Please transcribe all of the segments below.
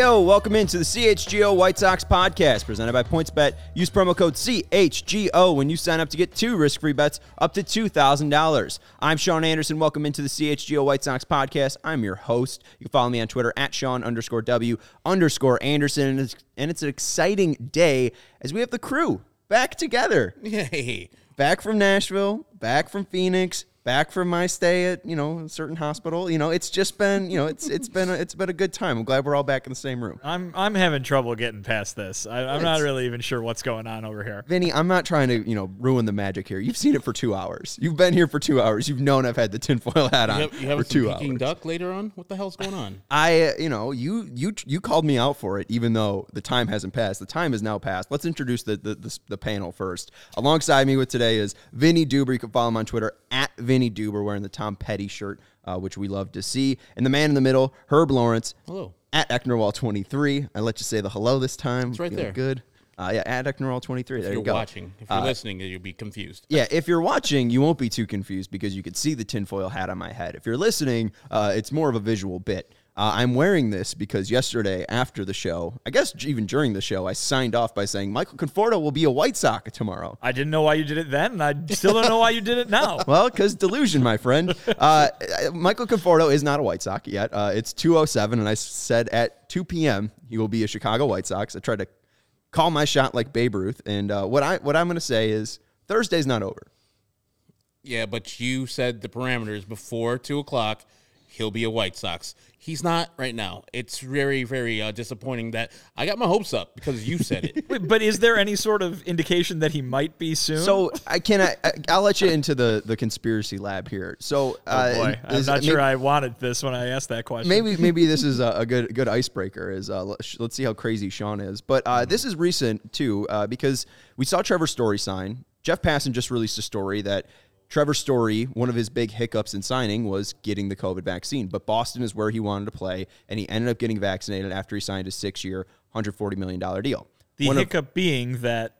Ayo, welcome into the CHGO White Sox podcast presented by PointsBet. Use promo code CHGO when you sign up to get two risk free bets up to $2,000. I'm Sean Anderson. Welcome into the CHGO White Sox podcast. I'm your host. You can follow me on Twitter at Sean underscore W underscore Anderson. And it's, and it's an exciting day as we have the crew back together. Yay. Back from Nashville, back from Phoenix, back from my stay at you know a certain hospital. You know, it's just been you know it's it's been a, it's been a good time. I'm glad we're all back in the same room. I'm I'm having trouble getting past this. I, I'm not really even sure what's going on over here. Vinnie, I'm not trying to you know ruin the magic here. You've seen it for two hours. You've been here for two hours. You've known I've had the tinfoil hat You on have, you have for two hours. duck later on? What the hell's going on? I, uh, you know, you you you called me out for it, even though the time hasn't passed. The time has now passed. Let's introduce the the, the, the panel first. Alongside me with today is Vinnie Duber. You can follow him on Twitter at Vinnie Duber, wearing the Tom Petty shirt, uh, which we love to see. And the man in the middle, Herb Lawrence. Hello. At Ecknerwall23. I let you say the hello this time. It's right Feeling there. Good. Uh, yeah, at Ecknerwall23. There If you you're go. watching, if you're Uh, listening, you'll be confused. yeah, if you're watching, you won't be too confused because you could see the tinfoil hat on my head. If you're listening, uh, it's more of a visual bit. Uh, I'm wearing this because yesterday after the show, I guess even during the show, I signed off by saying Michael Conforto will be a White Sox tomorrow. I didn't know why you did it then, and I still don't know why you did it now. Well, because delusion, my friend. Uh, Michael Conforto is not a White Sox yet. Uh, it's 2:07, and I said at 2 p.m. he will be a Chicago White Sox. I tried to call my shot like Babe Ruth, and uh, what I what I'm going to say is Thursday's not over. Yeah, but you said the parameters before two o'clock. He'll be a White Sox. He's not right now. It's very, very uh, disappointing that I got my hopes up because you said it. Wait, but is there any sort of indication that he might be soon? So I can I, I'll let you into the the conspiracy lab here. So oh uh, boy, I'm is- not may- sure I wanted this when I asked that question. Maybe maybe this is a, a good good icebreaker. Is uh, let's, let's see how crazy Sean is. But uh, this is recent too uh, because we saw Trevor Story sign. Jeff Passan just released a story that Trevor Story, one of his big hiccups in signing was getting the COVID vaccine. But Boston is where he wanted to play, and he ended up getting vaccinated after he signed a six-year, hundred forty million dollar deal. the One of- hiccup being that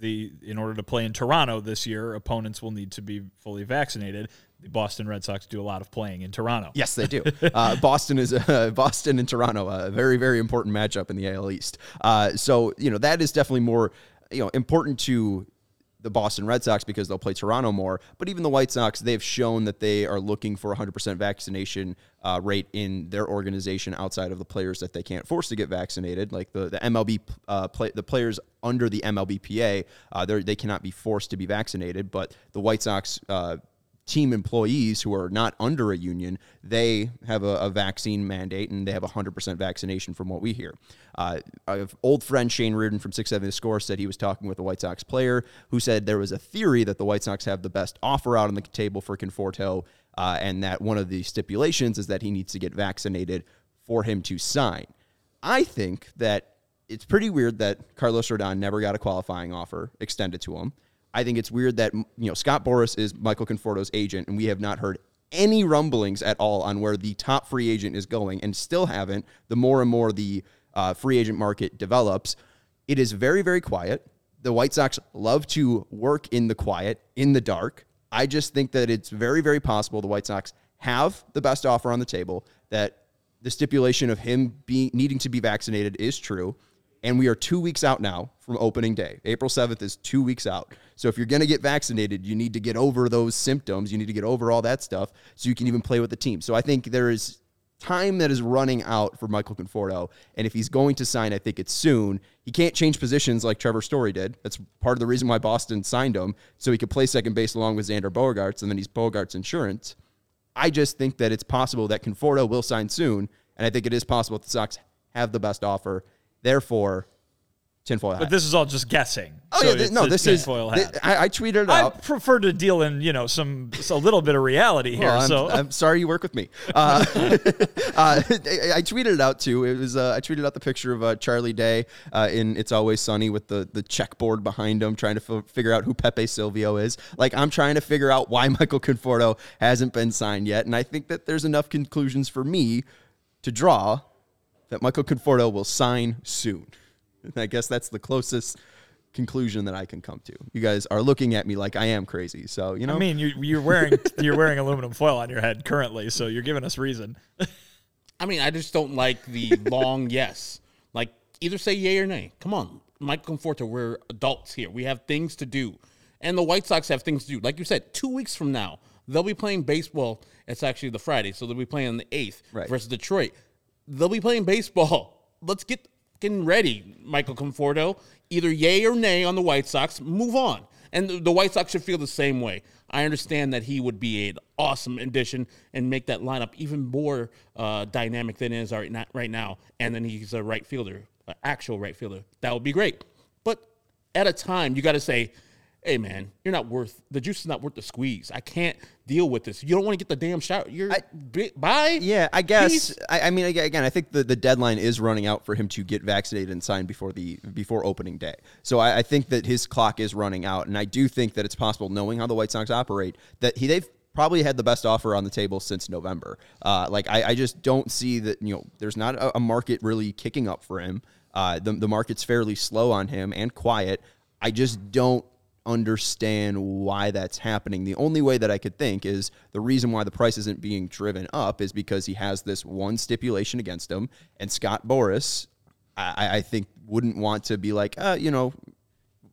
the in order to play in Toronto this year, opponents will need to be fully vaccinated. The Boston Red Sox do a lot of playing in Toronto. Yes, they do. Uh, Boston is uh, Boston and Toronto, a very very important matchup in the AL East. Uh, so you know that is definitely more you know important to the Boston Red Sox because they'll play Toronto more. But even the White Sox, they've shown that they are looking for 100% vaccination uh, rate in their organization outside of the players that they can't force to get vaccinated, like the the MLB uh, play, the players under the MLBPA, uh, they they cannot be forced to be vaccinated. But the White Sox. Team employees who are not under a union, they have a, a vaccine mandate and they have 100% vaccination from what we hear. Uh, old friend Shane Reardon from 670 Score said he was talking with a White Sox player who said there was a theory that the White Sox have the best offer out on the table for Conforto uh, and that one of the stipulations is that he needs to get vaccinated for him to sign. I think that it's pretty weird that Carlos Rodon never got a qualifying offer extended to him. I think it's weird that you know Scott Boras is Michael Conforto's agent, and we have not heard any rumblings at all on where the top free agent is going, and still haven't. The more and more the uh, free agent market develops, it is very very quiet. The White Sox love to work in the quiet, in the dark. I just think that it's very very possible the White Sox have the best offer on the table. That the stipulation of him being needing to be vaccinated is true. And we are two weeks out now from opening day. April 7th is two weeks out. So if you're going to get vaccinated, you need to get over those symptoms. You need to get over all that stuff so you can even play with the team. So I think there is time that is running out for Michael Conforto. And if he's going to sign, I think it's soon. He can't change positions like Trevor Story did. That's part of the reason why Boston signed him, so he could play second base along with Xander Bogaerts, and then he's Bogaerts' insurance. I just think that it's possible that Conforto will sign soon, and I think it is possible that the Sox have the best offer. Therefore, tinfoil hat. But this is all just guessing. oh So yeah, th- no, this is. tinfoil hat. I, I tweeted I out. prefer to deal in you know some a little bit of reality here. Well, I'm, so I'm sorry you work with me. Uh, uh, I I tweeted it out too. It was uh, I tweeted out the picture of uh, Charlie Day uh, in "It's Always Sunny" with the the checkboard behind him, trying to f- figure out who Pepe Silvia is. Like I'm trying to figure out why Michael Conforto hasn't been signed yet, and I think that there's enough conclusions for me to draw that Michael Conforto will sign soon. And I guess that's the closest conclusion that I can come to. You guys are looking at me like I am crazy, so you know. I mean, you, you're wearing you're wearing aluminum foil on your head currently, so you're giving us reason. I mean, I just don't like the long yes. Like, either say yay or nay. Come on, Michael Conforto, we're adults here. We have things to do. And the White Sox have things to do. Like you said, two weeks from now, they'll be playing baseball. It's actually the Friday, so they'll be playing on the 8th Right. versus Detroit. They'll be playing baseball. Let's get getting ready, Michael Conforto. Either yay or nay on the White Sox. Move on. And the- White Sox should feel the same way. I understand that he would be an awesome addition and make that lineup even more uh, dynamic than it is right now. And then he's a right fielder, an actual right fielder. That would be great. But at a time, you got to say, hey, man, you're not worth, the juice is not worth the squeeze. I can't deal with this. You don't want to get the damn shot. You're, bi- bye. Yeah, I guess. I, I mean, again, I think the, the deadline is running out for him to get vaccinated and signed before the before opening day. So I, I think that his clock is running out, and I do think that it's possible, knowing how the White Sox operate, that he they've probably had the best offer on the table since November. Uh, like I, I just don't see that you know there's not a, a market really kicking up for him. Uh, the the market's fairly slow on him and quiet. I just don't understand why that's happening. The only way that I could think is the reason why the price isn't being driven up is because he has this one stipulation against him, and Scott Boras, I, I think, wouldn't want to be like, uh, you know,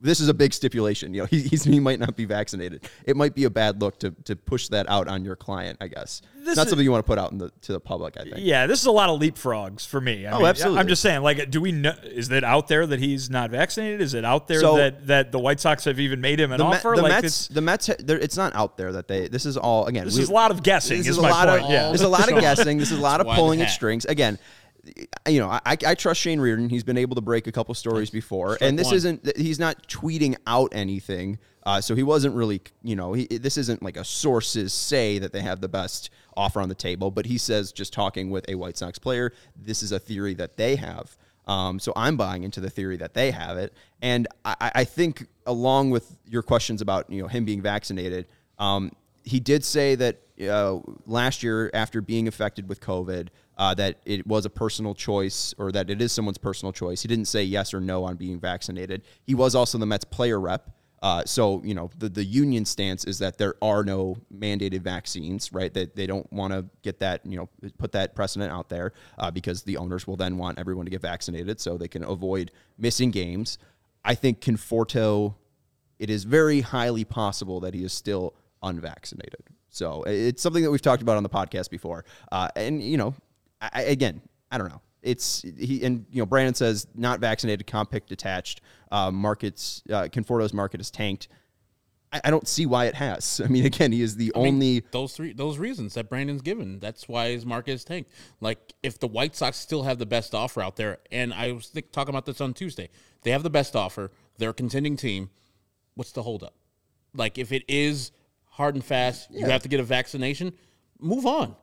this is a big stipulation. You know, he, he's, he might not be vaccinated. It might be a bad look to, to push that out on your client. I guess This it's not is- something you want to put out in the to the public. I think. Yeah, this is a lot of leapfrogs for me. I Oh, mean, absolutely. I'm just saying, like, do we know? Is it out there that he's not vaccinated? Is it out there So- that that the White Sox have even made him an The, offer? the like, Mets, it's, the Mets, it's not out there that they. This is all again. this we- is a lot of guessing. This is, is a my lot point. of yeah, there's a lot of guessing. This is a lot of pulling at strings. Again, you know, I, I trust Shane Reardon. He's been able to break a couple stories before, Strike and this one. isn't. He's not tweeting out anything. Uh, so he wasn't really, you know, he, this isn't like a sources say that they have the best offer on the table, but he says just talking with a White Sox player, this is a theory that they have. Um, so I'm buying into the theory that they have it, and I, I think along with your questions about you know him being vaccinated, um, he did say that uh, last year after being affected with COVID, uh, that it was a personal choice or that it is someone's personal choice. He didn't say yes or no on being vaccinated. He was also the Mets player rep. Uh, so you know the the union stance is that there are no mandated vaccines, right? That they don't want to get that you know put that precedent out there uh, because the owners will then want everyone to get vaccinated so they can avoid missing games. I think Conforto, it is very highly possible that he is still unvaccinated. So it's something that we've talked about on the podcast before. Uh, and you know, I, again, I don't know. It's he and you know Brandon says not vaccinated, comp pick detached. Uh, markets uh, Conforto's market is tanked. I, I don't see why it has. I mean, again, he is the I mean, only. those three those reasons that Brandon's given. That's why his market is tanked. Like if the White Sox still have the best offer out there, and I was think, talking about this on Tuesday, they have the best offer. They're a contending team. What's the holdup? Like if it is hard and fast, you have to get a vaccination. Move on.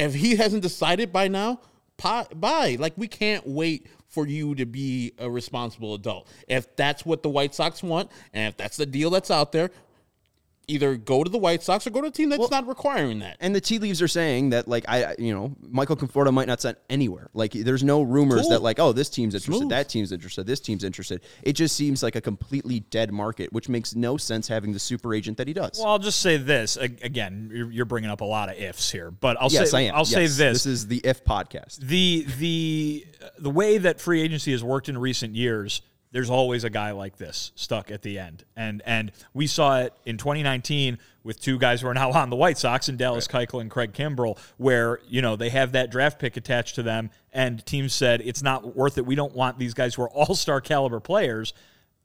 If he hasn't decided by now, bye. Like we can't wait for you to be a responsible adult. If that's what the White Sox want, and if that's the deal that's out there, either go to the White Sox or go to a team that's not requiring that. And the tea leaves are saying that, like, I, you know, Michael Conforto might not sign anywhere. Like, there's no rumors Cool. that, like, oh, this team's interested, Smooth. that team's interested, this team's interested. It just seems like a completely dead market, which makes no sense having the super agent that he does. Well, I'll just say this again. You're, you're bringing up a lot of ifs here, but I'll yes, say I am. I'll say this: This is the if podcast. the the the way that free agency has worked in recent years there's always a guy like this stuck at the end. And and we saw it in 2019 with two guys who are now on the White Sox and Dallas Keuchel and Craig Kimbrel where you know they have that draft pick attached to them and teams said it's not worth it. We don't want these guys who are all-star caliber players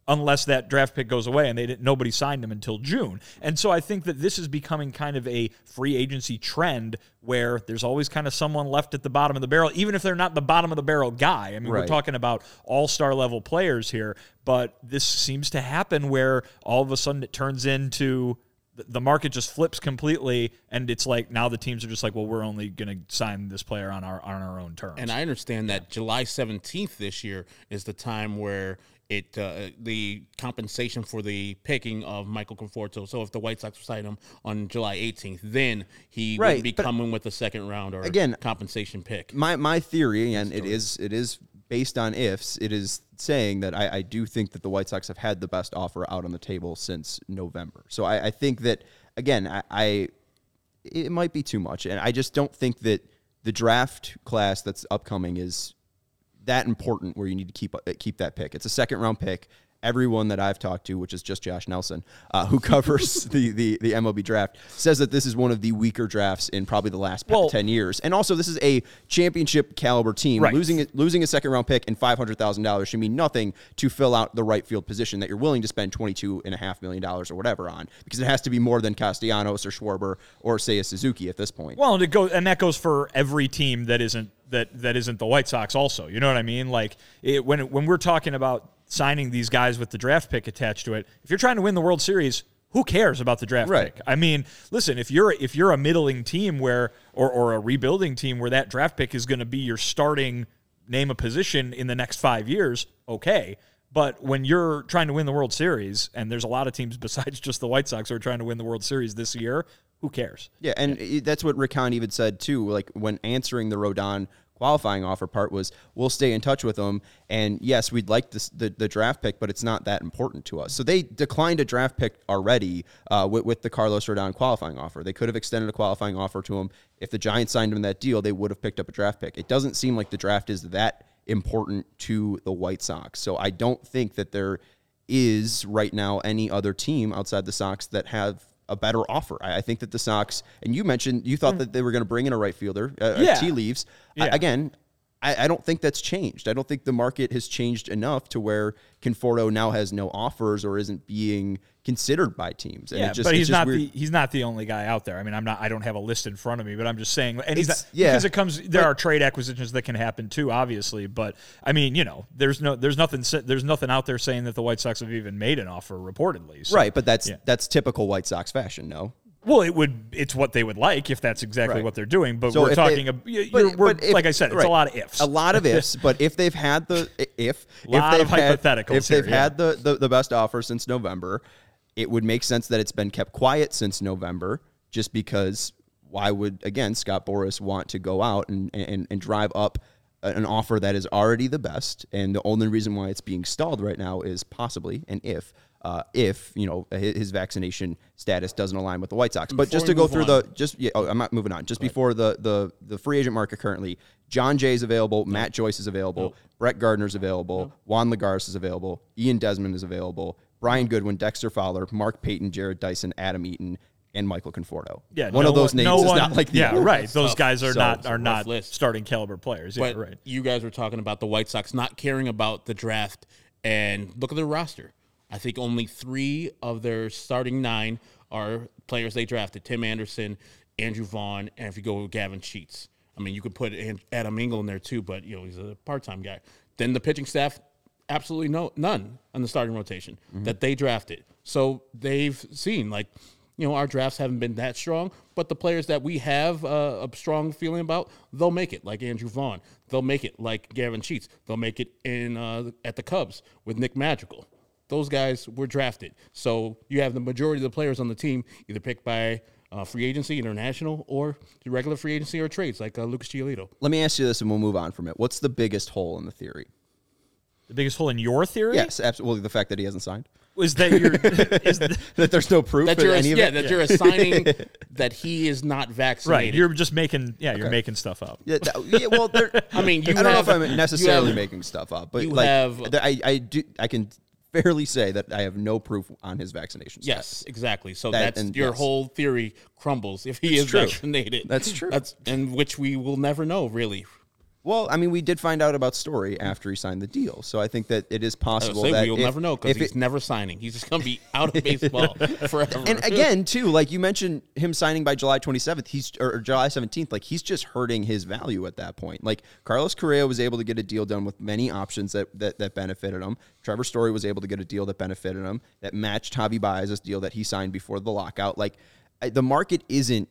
unless that draft pick goes away and they didn't nobody signed him until June. And so I think that this is becoming kind of a free agency trend where there's always kind of someone left at the bottom of the barrel even if they're not the bottom of the barrel guy. I mean we're talking about all-star level players here, but this seems to happen where all of a sudden it turns into the market just flips completely and it's like now the teams are just like well we're only going to sign this player on our on our own terms. And I understand that July 17th this year is the time where it uh, the compensation for the picking of Michael Conforto. So if the White Sox sign him on July 18th, then he Right, would be coming with a second round or Again, compensation pick. my my theory, and it is it is based on ifs. It is saying that I, I do think that the White Sox have had the best offer out on the table since November. So I, I think that again, I, I it might be too much, and I just don't think that the draft class that's upcoming is that important where you need to keep uh, keep that pick. It's a second round pick. Everyone that I've talked to, which is just Josh Nelson, uh, who covers the, the the MLB draft, says that this is one of the weaker drafts in probably the last Well- ten years. And also, this is a championship caliber team. Right. Losing losing a second round pick and five hundred thousand dollars should mean nothing to fill out the right field position that you're willing to spend twenty two and a half million dollars or whatever on, because it has to be more than Castellanos or Schwarber or say a Suzuki at this point. Well, and it goes, and that goes for every team that isn't that that isn't the White Sox. Also, you know what I mean? Like it, when when we're talking about signing these guys with the draft pick attached to it, if you're trying to win the World Series, who cares about the draft Right. pick? I mean, listen, if you're if you're a middling team where or or a rebuilding team where that draft pick is going to be your starting name a position in the next five years, okay. But when you're trying to win the World Series, and there's a lot of teams besides just the White Sox who are trying to win the World Series this year, who cares? Yeah, and i- that's what Rick Hahn even said too. Like when answering the Rodon qualifying offer part was, we'll stay in touch with them, and yes, we'd like this, the the draft pick, but it's not that important to us. So they declined a draft pick already uh, with, with the Carlos Rodon qualifying offer. They could have extended a qualifying offer to him. If the Giants signed him that deal, they would have picked up a draft pick. It doesn't seem like the draft is that important to the White Sox. So I don't think that there is right now any other team outside the Sox that have a better offer. I, I think that the Sox, and you mentioned you thought that they were going to bring in a right fielder, uh, Hmm. Yeah. tea leaves. I- again, I, I don't think that's changed. I don't think the market has changed enough to where Conforto now has no offers or isn't being considered by teams. And Yeah, it just, but it's he's not weird. the he's not the only guy out there. I mean, I'm not. I don't have a list in front of me, but I'm just saying. And he's not, yeah, because it comes. There but- are trade acquisitions that can happen too, obviously. But I mean, you know, there's no there's nothing there's nothing out there saying that the White Sox have even made an offer reportedly. So, right, but that's yeah. that's typical White Sox fashion. No, Well, it would. It's what they would like if that's exactly Right. what they're doing. But So we're they- talking. ab- but- we're, but if- like I said, it's right. a lot of ifs. A lot of ifs, but if they've had the if Lot if of they've had, hypotheticals if they've here, yeah. had the, the the best offer since November, it would make sense that it's been kept quiet since November, just because why would again Scott Boras want to go out and and, and drive up an offer that is already the best, and the only reason why it's being stalled right now is possibly and if. Uh, if you know his vaccination status doesn't align with the White Sox, but just to go through on- the just yeah, oh, I'm not moving on. Just before the the the free agent market currently, Jon Jay is available, Matt Joyce is available, Brett Gardner is available, Juan Lagares is available, Ian Desmond is available, Brian Goodwin, Dexter Fowler, Mark Payton, Jarrod Dyson, Adam Eaton, and Michael Conforto. yeah, one no of those names no is one- not like the yeah, other. right. Those tough. guys are So, not it's a are not list. starting caliber players. Yeah, But right. you guys were talking about the White Sox not caring about the draft, and look at their roster. I think only three of their starting nine are players they drafted: Tim Anderson, Andrew Vaughn, and if you go with Gavin Sheets. I mean, you could put Adam Engel in there too, but you know he's a part-time guy. Then the pitching staff, absolutely no none on the starting rotation mm-hmm. that they drafted. So they've seen like you know, our drafts haven't been that strong, but the players that we have uh, a strong feeling about, they'll make it. Like Andrew Vaughn, they'll make it. Like Gavin Sheets, they'll make it in uh, at the Cubs with Nick Madrigal. Those guys were drafted, so you have the majority of the players on the team either picked by uh, free agency, international, or regular free agency or trades, like uh, Lucas Giolito. Let me ask you this, and we'll move on from it. What's the biggest hole in the theory? The biggest hole in your theory? Yes, absolutely. The fact that he hasn't signed. Is that you're is the, That there's no proof That you're any of yeah, it. that you're assigning that he is not vaccinated. right. You're just making yeah, you're making stuff up. Yeah, that- yeah, well, there, I mean, you I don't have- know if I'm necessarily have- making stuff up, but you like, have- I, I do, I can fairly say that I have no proof on his vaccination. Yes, status. exactly. So That- that's and your yes. whole theory crumbles if he It's is true. vaccinated. That's true. That's and which we will never know really. Well, I mean, we did find out about Story after he signed the deal, so I think that it is possible say that we'll if- never know because he's it- never signing. He's just gonna be out of baseball forever. and again, too, like you mentioned, him signing by July 27th, he's or, or July 17th, like he's just hurting his value at that point. Like Carlos Correa was able to get a deal done with many options that that, that benefited him. Trevor Story was able to get a deal that benefited him that matched Javi Baez's deal that he signed before the lockout. Like the market isn't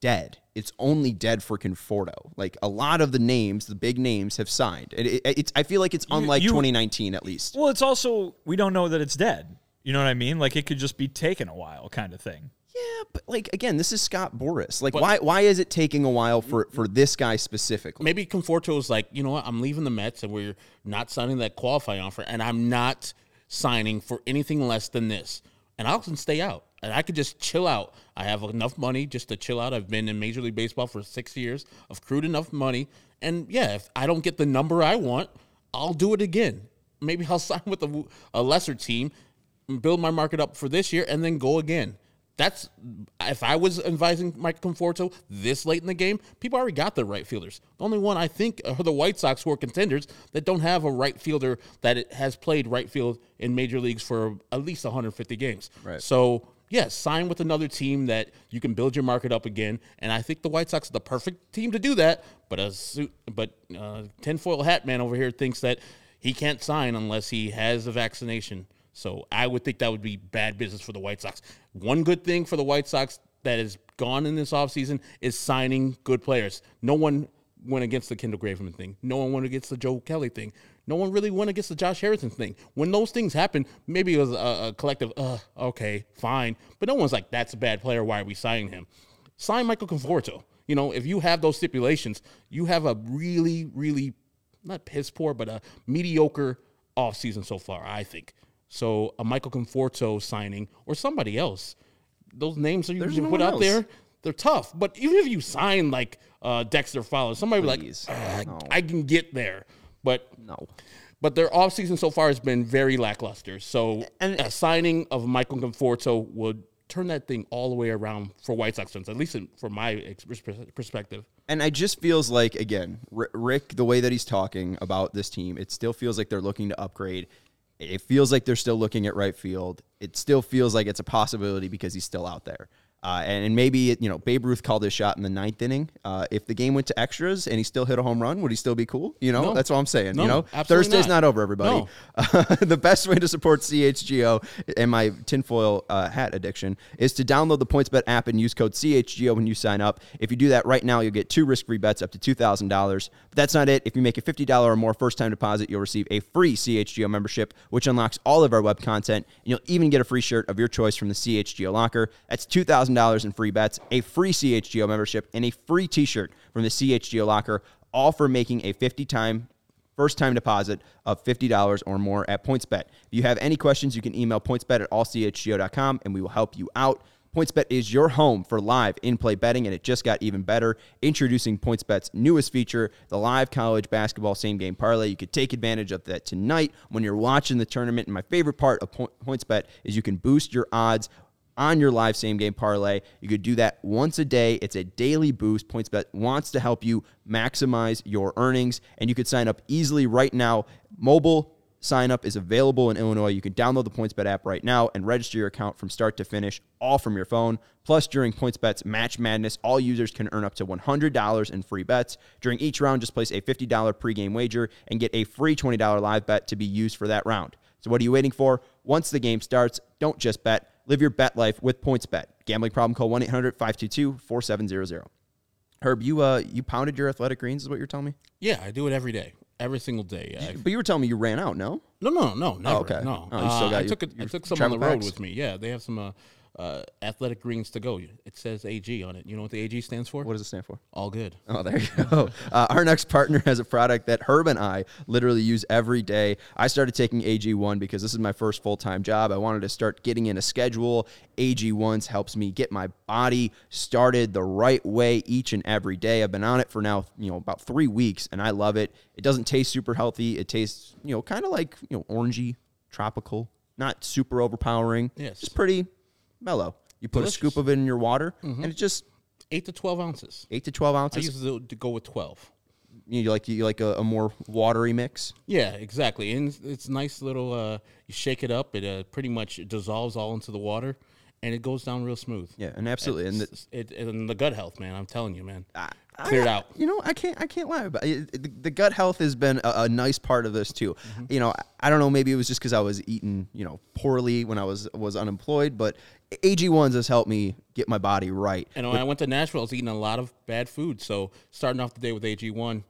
dead. It's only dead for Conforto. Like a lot of the names, the big names, have signed. It, it, it's I feel like it's unlike you- 2019 at least. Well, it's also we don't know that it's dead. You know what I mean? Like it could just be taking a while, kind of thing. Yeah, but like again, this is Scott Boras. Like, why why is it taking a while for for this guy specifically? maybe Conforto is like, you know what, I'm leaving the Mets and we're not signing that qualifying offer, and I'm not signing for anything less than this. And I can stay out. And I could just chill out. I have enough money just to chill out. I've been in Major League Baseball for six years. I've accrued enough money. And yeah, if I don't get the number I want, I'll do it again. Maybe I'll sign with a, a lesser team, build my market up for this year, and then go again. That's if I was advising Mike Conforto this late in the game, people already got their right fielders. The only one I think are the White Sox who are contenders that don't have a right fielder that has played right field in major leagues for at least 150 games. Right. So yes, sign with another team that you can build your market up again, and I think the White Sox are the perfect team to do that. But a suit, but uh, tinfoil hat man over here thinks that he can't sign unless he has a vaccination. So I would think that would be bad business for the White Sox. One good thing for the White Sox that has gone in this offseason is signing good players. No one went against the Kendall Graveman thing. No one went against the Joe Kelly thing. No one really went against the Josh Harrison thing. When those things happen, maybe it was a, a collective, uh, okay, fine. But no one's like, that's a bad player. Why are we signing him? Sign Michael Conforto. You know, if you have those stipulations, you have a really, really, not piss poor, but a mediocre offseason so far, I think. So a Michael Conforto signing or somebody else, those names that you There's no put out else. there, they're tough. But even if you sign like uh, Dexter Fowler, somebody Please. like, No. "Ah, I can get there. But No. but their offseason so far has been very lackluster. So And- a signing of Michael Conforto would turn that thing all the way around for White Sox fans, at least in, from my ex- perspective. And I just feels like again, Rick, the way that he's talking about this team, it still feels like they're looking to upgrade. It feels like they're still looking at right field. It still feels like it's a possibility because he's still out there. Uh, and, and maybe it, you know Babe Ruth called his shot in the ninth inning. Uh, if the game went to extras and he still hit a home run, would he still be cool? You know, No. that's what I'm saying. No, you know, Thursday's not. not, over, everybody. the best way to support CHGO and my tinfoil uh, hat addiction is to download the PointsBet app and use code CHGO when you sign up. If you do that right now, you'll get two risk-free bets up to two thousand dollars. But that's not it. If you make a fifty dollar or more first-time deposit, you'll receive a free CHGO membership, which unlocks all of our web content, and you'll even get a free shirt of your choice from the CHGO locker. That's two thousand dollars in free bets, a free CHGO membership, and a free T-shirt from the CHGO locker, all for making a fifty-time First time deposit of $50 or more at PointsBet. If you have any questions, you can email pointsbet at allchgo.com and we will help you out. PointsBet is your home for live in play betting, and it just got even better. Introducing PointsBet's newest feature, the live college basketball same game parlay. You could take advantage of that tonight when you're watching the tournament. And my favorite part of PointsBet is you can boost your odds on your live same game parlay. You could do that once a day. It's a daily boost. PointsBet wants to help you maximize your earnings, and you could sign up easily right now. Mobile sign up is available in Illinois. You can download the PointsBet app right now and register your account from start to finish, all from your phone. Plus, during PointsBet's Match Madness, all users can earn up to $100 in free bets. During each round, just place a $50 pregame wager and get a free $20 live bet to be used for that round. So what are you waiting for? Once the game starts, don't just bet. Live your bet life with PointsBet. Gambling problem, call 1 800 522 4700. Herb, you uh you pounded your athletic greens, is what you're telling me? Yeah, I do it every day, every single day. I- But you were telling me you ran out, no? no, no, no, never. okay. No, Oh, you still Uh, got I your- took it. I took some on the road packs? with me. Yeah, they have some uh, uh, athletic greens to go. It says AG on it. You know what the AG stands for? What does it stand for? All good. Oh, there you go. Uh, our next partner has a product that Herb and I literally use every day. I started taking AG1 because this is my first full time job. I wanted to start getting in a schedule. AG1s helps me get my body started the right way each and every day. I've been on it for now, you know, about three weeks, and I love it. It doesn't taste super healthy. It tastes, you know, kind of like you know, orangey, tropical, not super overpowering. Yes. just pretty mellow. You put Delicious. a scoop of it in your water, and it just Eight to twelve ounces. eight to twelve I ounces. used to, to go with twelve. You like you like a, a more watery mix. Yeah, exactly. And it's, it's nice little. Uh, you shake it up. It uh, pretty much dissolves all into the water, and it goes down real smooth. Yeah, and absolutely, and the, it, and the gut health, man. I'm telling you, man. I- Cleared I- out. You know, I can't I can't lie about it. The, the gut health has been a, a nice part of this too. Mm-hmm. You know, I, don't know. Maybe it was just because I was eating you know poorly when I was was unemployed, but AG ones has helped me get my body right. And when I went to Nashville, I was eating a lot of bad food. So starting off the day with AG1,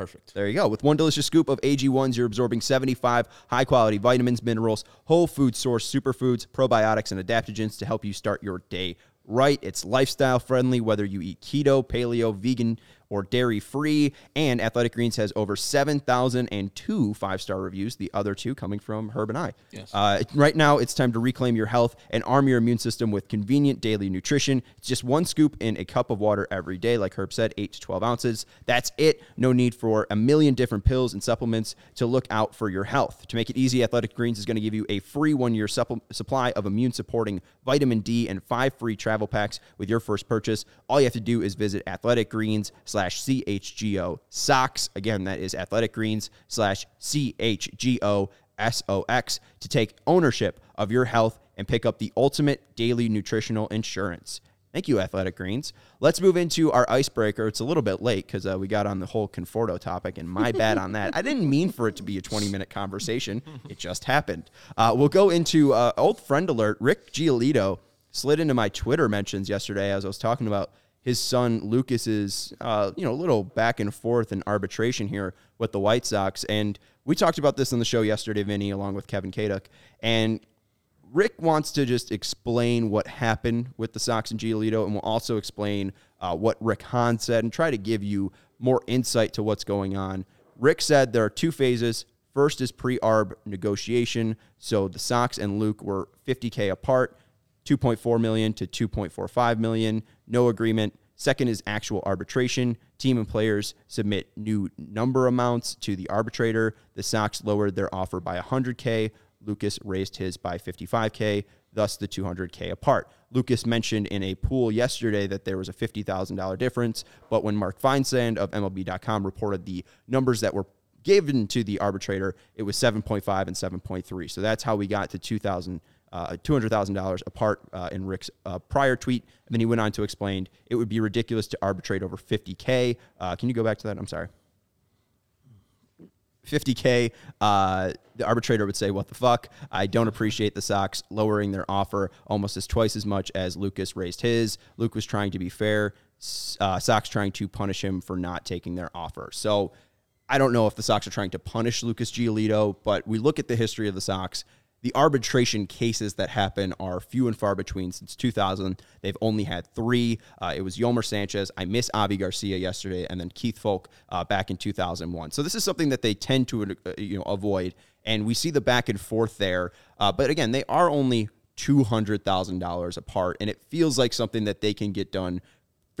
perfect. There you go. With one delicious scoop of AG1s, you're absorbing 75 high quality vitamins, minerals, whole food source superfoods, probiotics, and adaptogens to help you start your day right. It's lifestyle friendly, whether you eat keto, paleo, vegan, or dairy free. And Athletic Greens has over 7,002 five star reviews, the other two coming from Herb and I. Yes. Uh, right now, it's time to reclaim your health and arm your immune system with convenient daily nutrition. It's just one scoop in a cup of water every day, like Herb said, 8 to 12 ounces. That's it. No need for a million different pills and supplements to look out for your health. To make it easy, Athletic Greens is going to give you a free one year supple- supply of immune supporting vitamin D and five free travel packs with your first purchase. All you have to do is visit Athletic Greens slash CHGO socks. Again, that is Athletic Greens slash CHGO SOX to take ownership of your health and pick up the ultimate daily nutritional insurance. Thank you, Athletic Greens. Let's move into our icebreaker. It's a little bit late because uh, we got on the whole Conforto topic, and my bad on that. I didn't mean for it to be a 20 minute conversation, it just happened. Uh, we'll go into uh, old friend alert. Rick Giolito slid into my Twitter mentions yesterday as I was talking about his son Lucas's, uh, you know, little back and forth and arbitration here with the White Sox. And we talked about this on the show yesterday, Vinnie, along with Kevin Kaduk. And Rick wants to just explain what happened with the Sox and Giolito, and we'll also explain uh, what Rick Hahn said and try to give you more insight to what's going on. Rick said there are two phases. First is pre-arb negotiation. So the Sox and Luke were 50k apart, 2.4 million to 2.45 million. No agreement. Second is actual arbitration. Team and players submit new number amounts to the arbitrator. The Sox lowered their offer by 100k. Lucas raised his by 55K, thus the 200K apart. Lucas mentioned in a pool yesterday that there was a $50,000 difference, but when Mark Feinsand of MLB.com reported the numbers that were given to the arbitrator, it was 7.5 and 7.3. So that's how we got to 2000 uh, $200,000 apart uh, in Rick's uh, prior tweet. And then he went on to explain it would be ridiculous to arbitrate over 50K. Uh, can you go back to that? I'm sorry. 50K, uh, the arbitrator would say, What the fuck? I don't appreciate the Sox lowering their offer almost as twice as much as Lucas raised his. Luke was trying to be fair. Uh, Sox trying to punish him for not taking their offer. So I don't know if the Sox are trying to punish Lucas Giolito, but we look at the history of the Sox. The arbitration cases that happen are few and far between since 2000. They've only had three. Uh, it was Yolmer Sanchez. I miss Avi Garcia yesterday, and then Keith Foulke uh, back in 2001. So this is something that they tend to uh, you know avoid, and we see the back and forth there. Uh, but again, they are only two hundred thousand dollars apart, and it feels like something that they can get done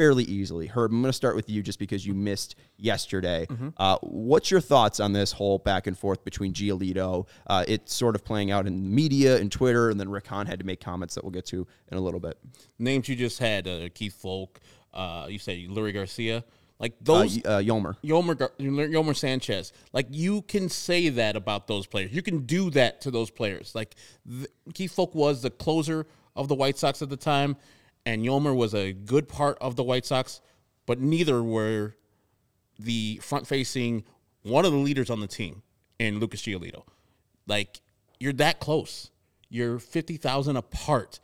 fairly easily. Herb, I'm going to start with you just because you missed yesterday. Uh, what's your thoughts on this whole back and forth between Giolito? Uh, it's sort of playing out in the media and Twitter, and then Rick Hahn had to make comments that we'll get to in a little bit. Names you just had uh, Keith Foulke. Uh, you said Lurie Garcia. Like Uh, those. y- uh, Yomer. Yomer, Yolmer Sanchez. Like you can say that about those players. You can do that to those players. Like th- Keith Foulke was the closer of the White Sox at the time, and Yomer was a good part of the White Sox, but neither were the front facing one of the leaders on the team in Lucas Giolito. Like you're that close. You're fifty thousand apart.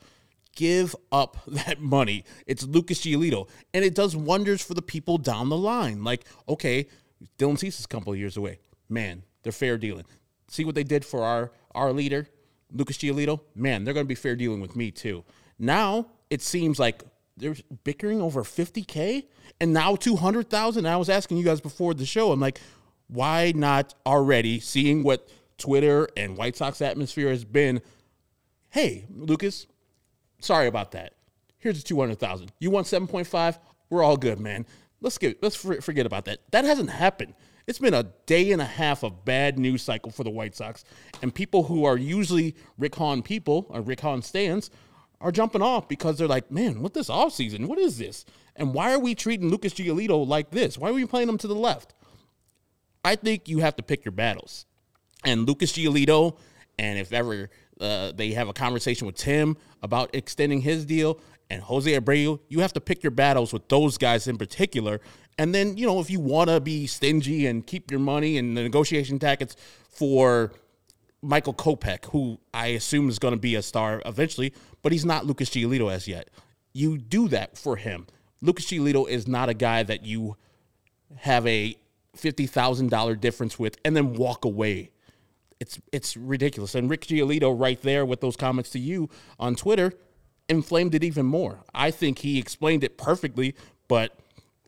give up that money. It's Lucas Giolito, and it does wonders for the people down the line. Like, okay, Dylan Cease is a couple of years away. Man, they're fair dealing. See what they did for our our leader, Lucas Giolito. Man, they're going to be fair dealing with me too. Now it seems like they're bickering over 50k and now 200,000. I was asking you guys before the show. I'm like, why not already seeing what Twitter and White Sox atmosphere has been? Hey, Lucas, sorry about that. Here's the 200,000. You want 7.5? We're all good, man. Let's get let's forget about that. That hasn't happened. It's been a day and a half of bad news cycle for the White Sox, and people who are usually Rick Hahn people or Rick Hahn stands are jumping off because they're like, man, what this offseason? What is this? And why are we treating Lucas Giolito like this? Why are we playing him to the left? I think you have to pick your battles. And Lucas Giolito, and if ever uh, they have a conversation with Tim about extending his deal, and Jose Abreu, you have to pick your battles with those guys in particular. And then, you know, if you want to be stingy and keep your money and the negotiation tactics for Michael Kopech, who I assume is going to be a star eventually, but he's not Lucas Giolito as yet. You do that for him. Lucas Giolito is not a guy that you have a fifty thousand dollar difference with and then walk away. It's it's ridiculous. And Rick Giolito, right there with those comments to you on Twitter, inflamed it even more. I think he explained it perfectly, but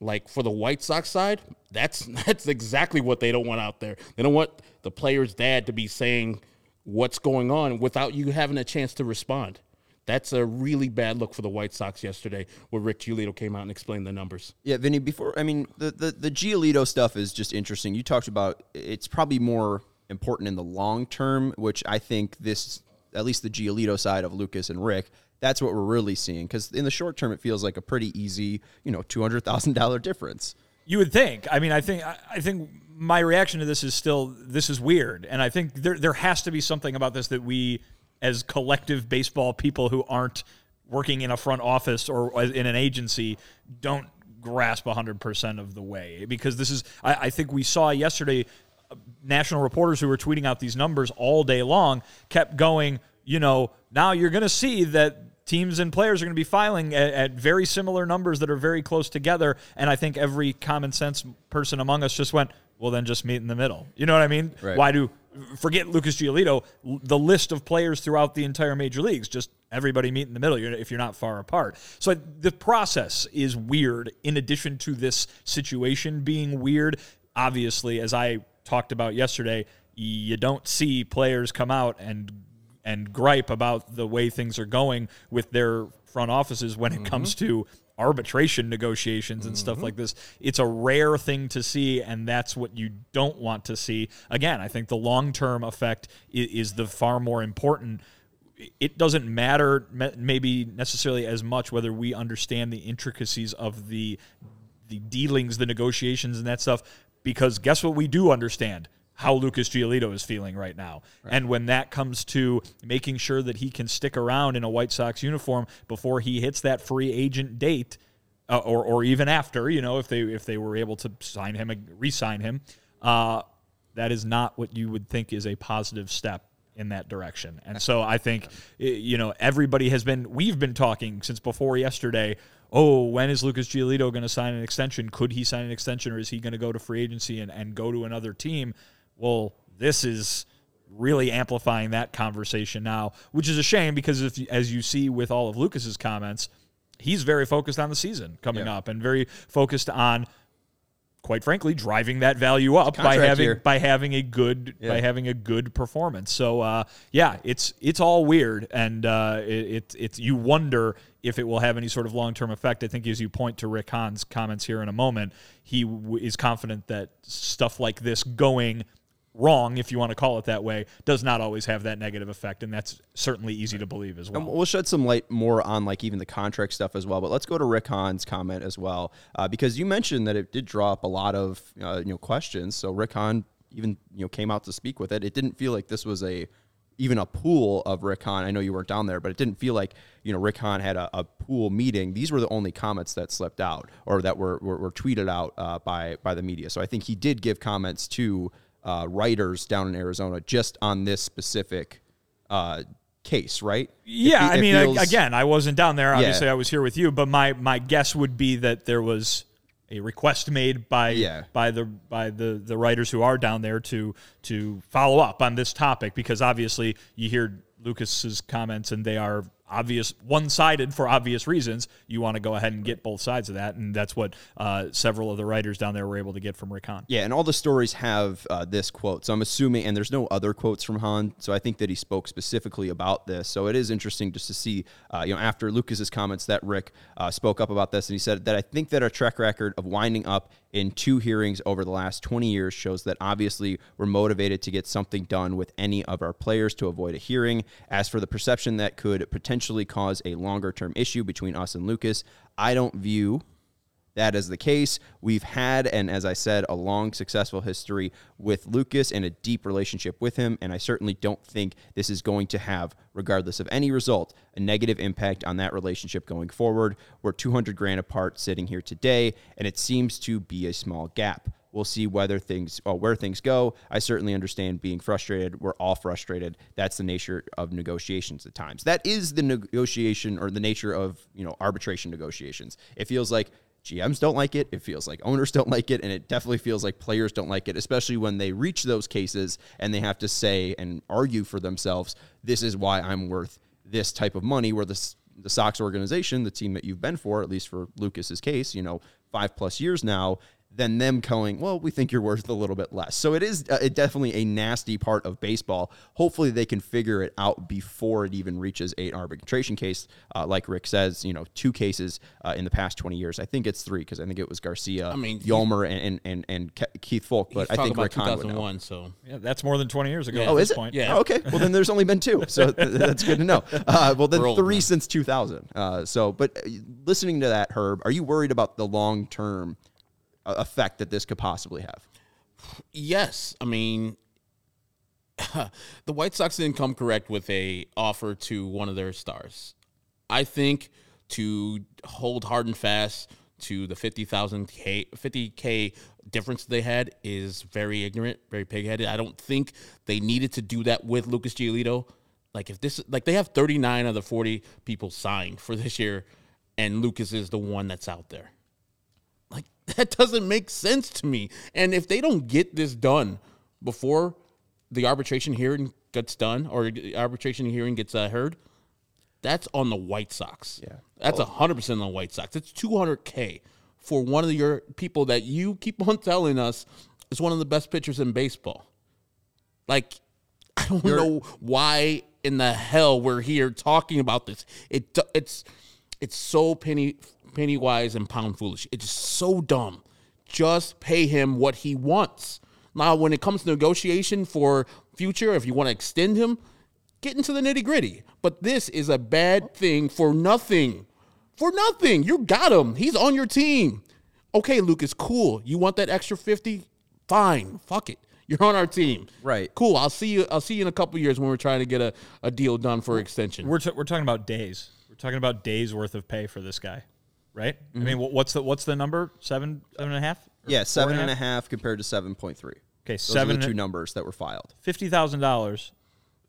like for the White Sox side, that's that's exactly what they don't want out there. They don't want the player's dad to be saying what's going on without you having a chance to respond. That's a really bad look for the White Sox yesterday, where Rick Giolito came out and explained the numbers. Yeah, Vinnie. Before I mean, the the the Giolito stuff is just interesting. You talked about it's probably more important in the long term, which I think this, at least the Giolito side of Lucas and Rick, that's what we're really seeing. Because in the short term, it feels like a pretty easy, you know, two hundred thousand dollar difference. You would think. I mean, I think I think my reaction to this is still this is weird, and I think there there has to be something about this that we, as collective baseball people who aren't working in a front office or in an agency, don't grasp 100% of the way because this is I, I think we saw yesterday uh, national reporters who were tweeting out these numbers all day long kept going you know now you're going to see that teams and players are going to be filing at, at, very similar numbers that are very close together. And I think every common sense person among us just went, well, then just meet in the middle. You know what I mean? Right. Why do forget Lucas Giolito? The list of players throughout the entire major leagues, just everybody meet in the middle if you're not far apart. So the process is weird. In addition to this situation being weird, obviously, as I talked about yesterday, you don't see players come out and and gripe about the way things are going with their front offices when it mm-hmm. comes to arbitration negotiations and mm-hmm. stuff like this. It's a rare thing to see, and that's what you don't want to see. Again, I think the long term effect is, is, the far more important. It doesn't matter, maybe necessarily as much, whether we understand the intricacies of the the dealings, the negotiations, and that stuff. Because guess what? We do understand how Lucas Giolito is feeling right now. Right. And when that comes to making sure that he can stick around in a White Sox uniform before he hits that free agent date, uh, or or even after, you know, if they if they were able to sign him, re-sign him, uh, that is not what you would think is a positive step in that direction. And so I think you know everybody has been we've been talking since before yesterday. Oh, when is Lucas Giolito going to sign an extension? Could he sign an extension, or is he going to go to free agency and, and go to another team? Well, this is really amplifying that conversation now, which is a shame because if as you see with all of Lucas's comments, he's very focused on the season coming yeah. up and very focused on quite frankly driving that value up by having year. by having a good yeah. by having a good performance. So uh, yeah, it's it's all weird and uh, it, it's you wonder if it will have any sort of long term effect. I think as you point to Rick Hahn's comments here in a moment, he w- is confident that stuff like this going wrong, if you want to call it that way, does not always have that negative effect, and that's certainly easy to believe as well. And we'll shed some light more on like even the contract stuff as well. But let's go to Rick Hahn's comment as well, uh, because you mentioned that it did draw up a lot of uh, you know questions. So Rick Hahn even you know came out to speak with it. It didn't feel like this was a even a pool of Rick Hahn. I know you weren't down there, but it didn't feel like you know Rick Hahn had a, a pool meeting. These were the only comments that slipped out or that were were, were tweeted out uh, by by the media. So I think he did give comments to uh, writers down in Arizona just on this specific uh, case, right? Yeah, I mean, feels- again, I wasn't down there. Yeah. Obviously, I was here with you. But my my guess would be that there was a request made by Yeah. by the by the the writers who are down there to to follow up on this topic because obviously you hear Lucas's comments and they are obvious one sided for obvious reasons. You want to go ahead and get both sides of that, and that's what uh, several of the writers down there were able to get from Rick. Yeah, and all the stories have uh, this quote. So I'm assuming, and there's no other quotes from Hahn. So I think that he spoke specifically about this. So it is interesting just to see, uh, you know, after Lucas's comments, that Rick uh, spoke up about this, and he said that I think that our track record of winding up in two hearings over the last 20 years shows that obviously we're motivated to get something done with any of our players to avoid a hearing. As for the perception that could potentially cause a longer term issue between us and Lucas, I don't view that is the case. We've had, and as I said, a long, successful history with Lucas and a deep relationship with him. And I certainly don't think this is going to have, regardless of any result, a negative impact on that relationship going forward. We're 200 grand apart sitting here today, and it seems to be a small gap. We'll see whether things or where things go. I certainly understand being frustrated. We're all frustrated. That's the nature of negotiations at times. That is the negotiation or the nature of you know arbitration negotiations. It feels like GMs don't like it. It feels like owners don't like it. And it definitely feels like players don't like it, especially when they reach those cases and they have to say and argue for themselves, this is why I'm worth this type of money. Where the, the Sox organization, the team that you've been for, at least for Lucas's case, you know, five plus years now, than them going, well, we think you're worth a little bit less. So it is uh, it definitely a nasty part of baseball. Hopefully they can figure it out before it even reaches a arbitration case. Uh, like Rick says, you know, two cases uh, in the past 20 years. I think it's three because I think it was Garcia, I mean, Yolmer, and, and, and, and Keith Foulke. But I think about Rick Hahn would know. 2001, so Yeah, that's more than twenty years ago. Yeah. at Oh, this is it? point. Yeah. Oh, okay. Well, then there's only been two, so th- that's good to know. Uh, well, then old, three man. since 2000. Uh, so, but uh, listening to that, Herb, are you worried about the long term effect that this could possibly have? yes, I mean, the White Sox didn't come correct with a offer to one of their stars. I think to hold hard and fast to the 50,000 K 50k difference they had is very ignorant, very pigheaded. I don't think they needed to do that with Lucas Giolito. Like if this like they have 39 of the 40 people signed for this year and Lucas is the one that's out there. Like that doesn't make sense to me. And if they don't get this done before the arbitration hearing gets done or the arbitration hearing gets uh, heard, that's on the White Sox. Yeah. That's a hundred percent on the White Sox. It's two hundred k for one of your people that you keep on telling us is one of the best pitchers in baseball. Like, I don't know why in the hell we're here talking about this. It it's it's so penny penny wise and pound foolish. It's just so dumb. Just pay him what he wants. Now, when it comes to negotiation for future, if you want to extend him, get into the nitty gritty. But this is a bad thing for nothing. For nothing. You got him. He's on your team. Okay, Lucas, cool. You want that extra 50? Fine. Fuck it. You're on our team. Right. Cool. I'll see you. I'll see you in a couple years when we're trying to get a, a deal done for extension. We're, t- we're talking about days. We're talking about days worth of pay for this guy, right? I mm-hmm. mean, what's the what's the number? Seven, seven and a half? Or Yeah, four seven and a half compared to 7.3. Okay, Those seven are the two numbers that were filed. Fifty thousand dollars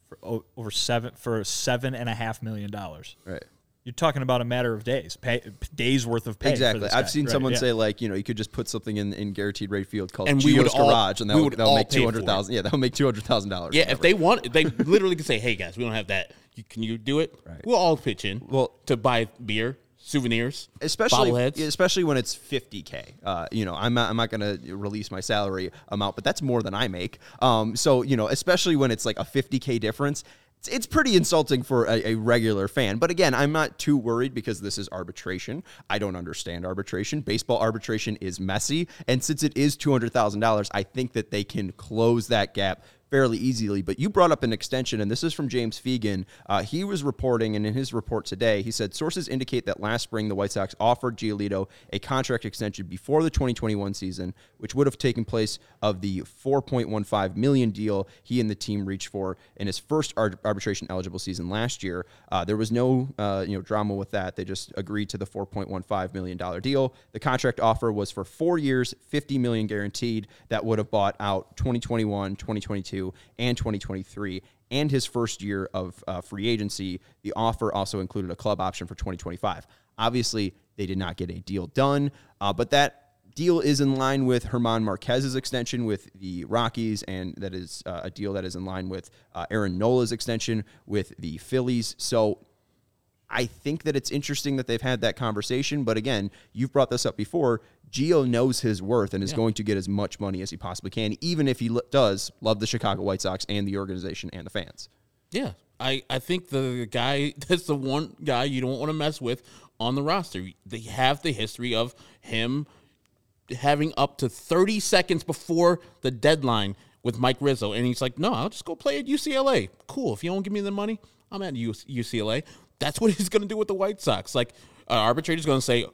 for over seven for seven and a half million dollars. Right. You're talking about a matter of days, pay, days worth of pay. for Exactly. this I've guy. seen Right, someone yeah. say like, you know, you could just put something in, in guaranteed rate field called And we would Gio's all- Garage, and that'll, would that'll make pay for two it. hundred thousand. Yeah, that'll make two hundred thousand dollars. yeah, if they want, they literally can say, "Hey guys, we don't have that. You, can you do it? Right. We'll all pitch in. Well- to buy beer, souvenirs, especially bobbleheads. especially when it's 50k uh, you know i'm not, I'm not going to release my salary amount but that's more than i make. Um, so you know especially when it's like a 50k difference it's, it's pretty insulting for a, a regular fan. But again i'm not too worried because this is arbitration. I don't understand arbitration. Baseball arbitration is messy and since it is $200000 i think that they can close that gap fairly easily. But you brought up an extension, and this is from James Fegan. Uh, he was reporting, and in his report today, he said sources indicate that last spring the White Sox offered Giolito a contract extension before the 2021 season, which would have taken place of the 4.15 million deal he and the team reached for in his first ar- arbitration eligible season last year. Uh, there was no uh, you know drama with that. They just agreed to the 4.15 million dollar deal. The contract offer was for four years, 50 million guaranteed. That would have bought out 2021, 2022 and 2023 and his first year of uh, free agency. The offer also included a club option for 2025. Obviously, they did not get a deal done, uh, but that deal is in line with German Marquez's extension with the Rockies, and that is uh, a deal that is in line with uh, Aaron Nola's extension with the Phillies. So I think that it's interesting that they've had that conversation. But again, you've brought this up before. Gio knows his worth and is yeah. going to get as much money as he possibly can, even if he does love the Chicago White Sox and the organization and the fans. Yeah. I, I think the guy that's the one guy you don't want to mess with on the roster. They have the history of him having up to 30 seconds before the deadline with Mike Rizzo. And he's like, no, I'll just go play at UCLA. Cool. If you don't give me the money, I'm at UCLA. That's what he's going to do with the White Sox. Like, uh, arbitrator's going to say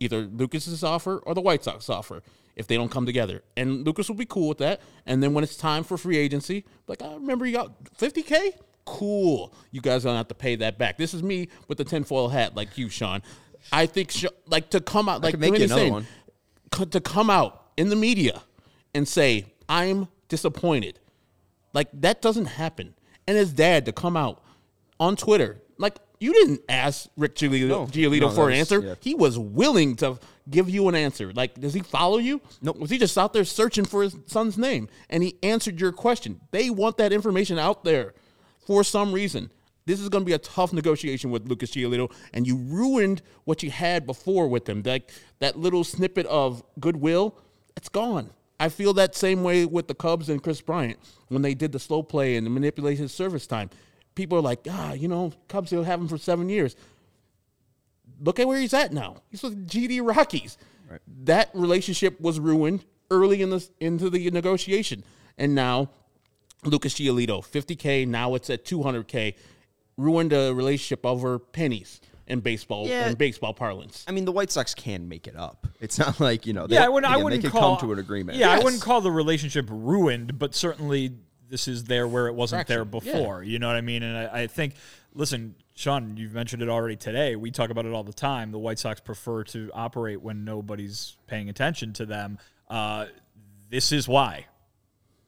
either Lucas's offer or the White Sox offer if they don't come together. And Lucas will be cool with that. And then when it's time for free agency, like, I remember you got 50K? Cool. You guys don't have to pay that back. This is me with the tinfoil hat, like you, Sean. I think, like, to come out, like, make you another saying, one to come out in the media and say, I'm disappointed. Like, that doesn't happen. And his dad to come out on Twitter, like, you didn't ask Rick Giolito, no. Giolito no, for an answer. Yeah. He was willing to give you an answer. Like, does he follow you? Nope. Was he just out there searching for his son's name? And he answered your question. They want that information out there for some reason. This is going to be a tough negotiation with Lucas Giolito, and you ruined what you had before with him. Like that little snippet of goodwill, it's gone. I feel that same way with the Cubs and Kris Bryant when they did the slow play and manipulate his service time. People are like, ah, you know, Cubs will have him for seven years. Look at where he's at now. He's with GD Rockies. Right. That relationship was ruined early in the into the negotiation, and now Lucas Giolito, 50k. Now it's at 200k ruined a relationship over pennies in baseball yeah. in baseball parlance. I mean, the White Sox can make it up. It's not like you know. They, yeah, I wouldn't. Again, I wouldn't they call, come to an agreement. Yeah, yes. I wouldn't call the relationship ruined, but certainly this is there where it wasn't there before. Yeah. You know what I mean? And I, I, think, listen, Sean, you've mentioned it already today. We talk about it all the time. The White Sox prefer to operate when nobody's paying attention to them. Uh, this is why.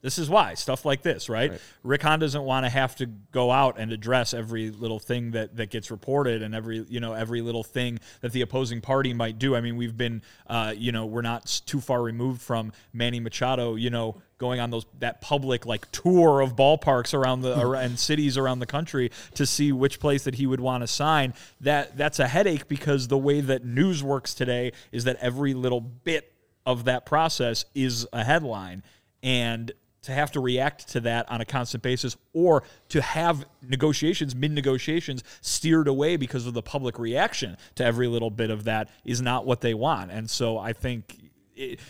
This is why stuff like this, right? right. Rick Hahn doesn't want to have to go out and address every little thing that that gets reported and every you know every little thing that the opposing party might do. I mean, we've been uh, you know we're not too far removed from Manny Machado, you know, going on those that public like tour of ballparks around the and cities around the country to see which place that he would want to sign. That that's a headache because the way that news works today is that every little bit of that process is a headline and to have to react to that on a constant basis or to have negotiations, mid negotiations, steered away because of the public reaction to every little bit of that is not what they want. And so I think. It,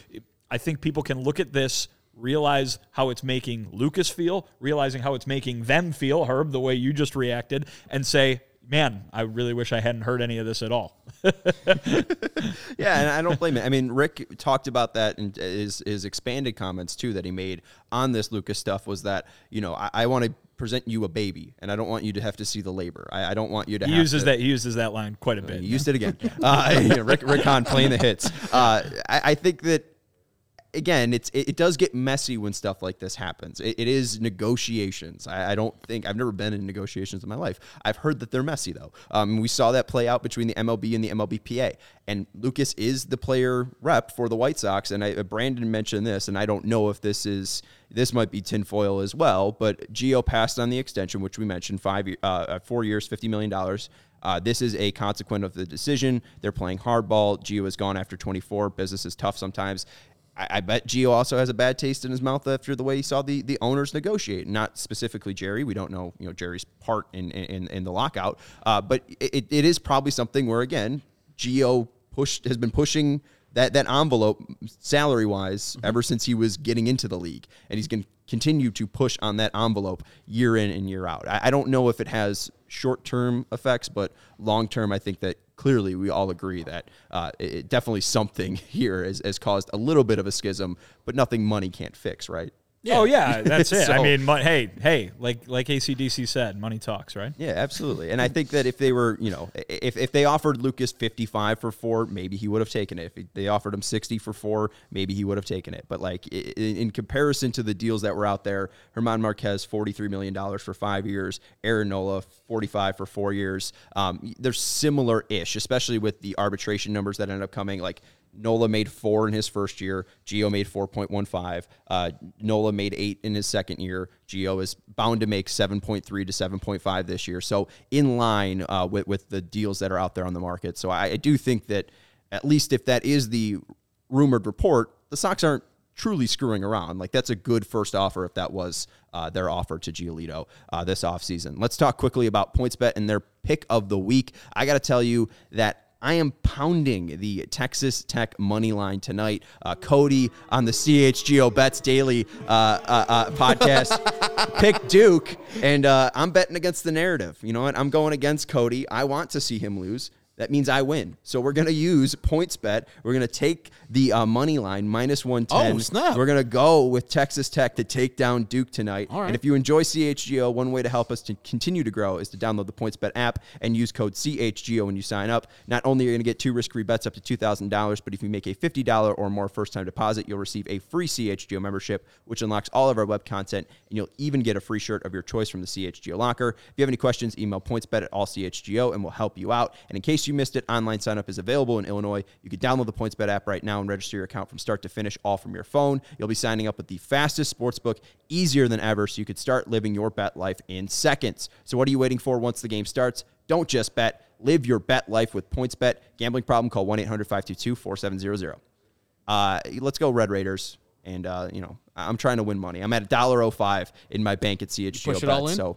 I think people can look at this realize how it's making Lucas feel, realizing how it's making them feel, Herb, the way you just reacted, and say, man, I really wish I hadn't heard any of this at all. yeah, and I don't blame it. I mean, Rick talked about that in his, his expanded comments too that he made on this Lucas stuff was that, you know, I, I want to present you a baby and I don't want you to have to see the labor. I, I don't want you to he uses to, that he uses that line quite a bit. He used it again. uh, you know, Rick, Rick Hahn playing the hits. Uh, I, I think that again, it's it, it, does get messy when stuff like this happens. it, it is negotiations. I, I, don't think I've never been in negotiations in my life. I've heard that they're messy though. Um, we saw that play out between the MLB and the MLBPA. And Lucas is the player rep for the White Sox. And I, Brandon mentioned this, and I don't know if this is this might be tinfoil as well. But Gio passed on the extension, which we mentioned five uh, uh four years, fifty million dollars. Uh, this is a consequence of the decision. They're playing hardball. Gio is gone after 24. Business is tough sometimes. I, I, bet Gio also has a bad taste in his mouth after the way he saw the, the owners negotiate. Not specifically Jerry. We don't know you know Jerry's part in in, in the lockout, uh, but it, it is probably something where again Gio pushed has been pushing that that envelope salary wise mm-hmm. ever since he was getting into the league, and he's going to continue to push on that envelope year in and year out. I, I don't know if it has short term effects, but long term, I think that clearly we all agree that uh, it, it definitely something here has, has caused a little bit of a schism, but nothing money can't fix, right? Oh yeah, that's it. I mean, hey, hey, like like ACDC said, money talks, right? Yeah, absolutely. And I think that if they were, you know, if, if they offered Lucas 55 for four, maybe he would have taken it. If they offered him 60 for four, maybe he would have taken it. But like i- i- in comparison to the deals that were out there, German Marquez, $43 million for five years, Aaron Nola, 45 for four years. Um, they're similar ish, especially with the arbitration numbers that ended up coming. Like Nola made four in his first year. Gio made 4.15. Uh, Nola made eight in his second year. Gio is bound to make 7.3 to 7.5 this year. So in line uh, with, with the deals that are out there on the market. So I, I do think that at least if that is the rumored report, the Sox aren't truly screwing around. Like that's a good first offer if that was uh, their offer to Giolito uh, this offseason. Let's talk quickly about PointsBet and their pick of the week. I got to tell you that I am pounding the Texas Tech money line tonight. Uh, Cody on the CHGO Bets Daily uh, uh, uh, podcast pick Duke, and uh, I'm betting against the narrative. You know what? I'm going against Cody. I want to see him lose. That means I win. So we're going to use points bet. We're going to take the uh, money line minus 110. Oh, snap. We're going to go with Texas Tech to take down Duke tonight. Right. And if you enjoy CHGO, one way to help us to continue to grow is to download the PointsBet app and use code CHGO when you sign up. Not only are you going to get two risk-free bets up to $2,000, but if you make a $50 or more first-time deposit, you'll receive a free CHGO membership, which unlocks all of our web content, and you'll even get a free shirt of your choice from the CHGO locker. If you have any questions, email pointsbet at allchgo, and we'll help you out. And in case you missed it, online sign-up is available in Illinois. You can download the PointsBet app right now and register your account from start to finish, all from your phone. You'll be signing up with the fastest sportsbook, easier than ever, so you could start living your bet life in seconds. So what are you waiting for once the game starts? Don't just bet. Live your bet life with PointsBet. Gambling problem? Call 1-800-522-4700. Uh, let's go Red Raiders. And, uh, you know, I'm trying to win money. I'm at $1.05 in my bank at CHGO push it Bet. all in? So,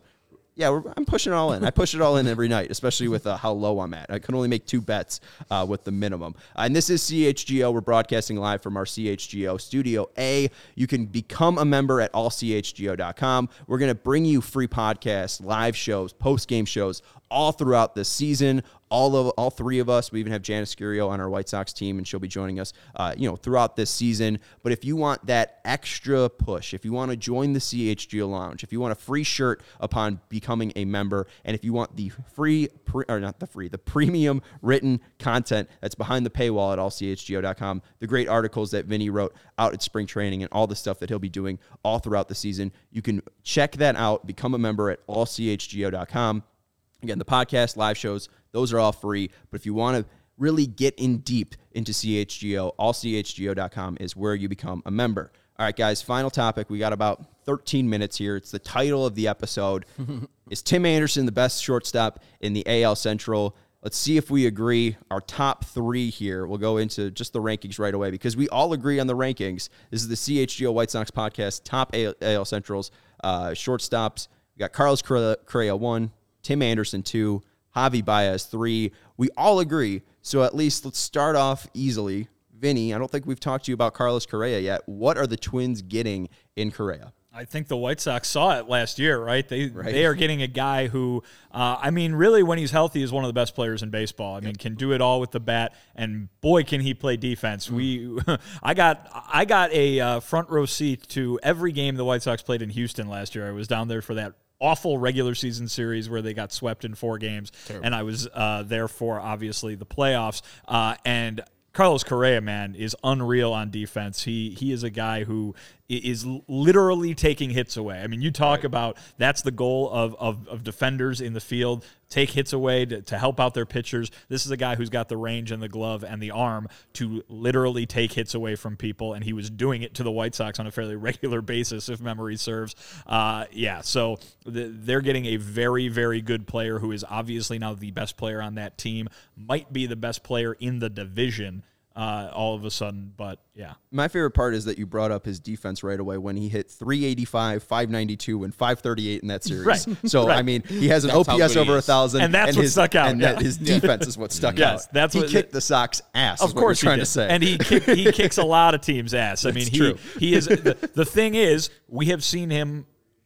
yeah, I'm pushing it all in. I push it all in every night, especially with uh, how low I'm at. I can only make two bets uh, with the minimum. Uh, and this is CHGO. We're broadcasting live from our CHGO Studio A. You can become a member at allchgo.com. We're going to bring you free podcasts, live shows, post game shows all throughout the season. All of all three of us. We even have Janice Scurio on our White Sox team, and she'll be joining us, uh, you know, throughout this season. But if you want that extra push, if you want to join the CHGO Lounge, if you want a free shirt upon becoming a member, and if you want the free, pre, or not the free, the premium written content that's behind the paywall at allchgo.com, the great articles that Vinnie wrote out at spring training, and all the stuff that he'll be doing all throughout the season, you can check that out. Become a member at allchgo.com. Again, the podcast, live shows, those are all free. But if you want to really get in deep into CHGO, allchgo.com is where you become a member. All right, guys, final topic. We got about 13 minutes here. It's the title of the episode. is Tim Anderson the best shortstop in the AL Central? Let's see if we agree. Our top three here. We'll go into just the rankings right away because we all agree on the rankings. This is the CHGO White Sox podcast, top AL, AL Centrals uh, shortstops. We got Carlos Correa, Correa one, Tim Anderson two, Javi Baez three. We all agree. So at least let's start off easily. Vinnie, I don't think we've talked to you about Carlos Correa yet. What are the Twins getting in Correa? I think the White Sox saw it last year, right? They they are getting a guy who, uh, I mean, really, when he's healthy, is one of the best players in baseball. I mean, can do it all with the bat, and boy, can he play defense. We, I got I got a uh, front row seat to every game the White Sox played in Houston last year. I was down there for that awful regular season series where they got swept in four games, and I was uh, there for obviously the playoffs. Uh, and Carlos Correa, man, is unreal on defense. He he is a guy who is literally taking hits away. I mean, you talk about that's the goal of, of, of defenders in the field take hits away to, to help out their pitchers. This is a guy who's got the range and the glove and the arm to literally take hits away from people, and he was doing it to the White Sox on a fairly regular basis, if memory serves. Uh, yeah, so th- they're getting a very, very good player who is obviously now the best player on that team, might be the best player in the division. Uh, all of a sudden, but yeah, My favorite part is that you brought up his defense right away when he hit 385, 592, and 538 in that series. Right. So, Right. I mean, he has an That's OPS over a 1,000. And that's what his, stuck out, And yeah. that his defense is what stuck Yes, out. that's he what- kicked the Sox ass. Of is course, you're trying did. to say. and he kick, he kicks a lot of teams' ass. I mean, That's he true. he is the, the thing is we have seen him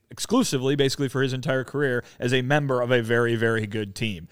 exclusively, basically for his entire career, as a member of a very very good team.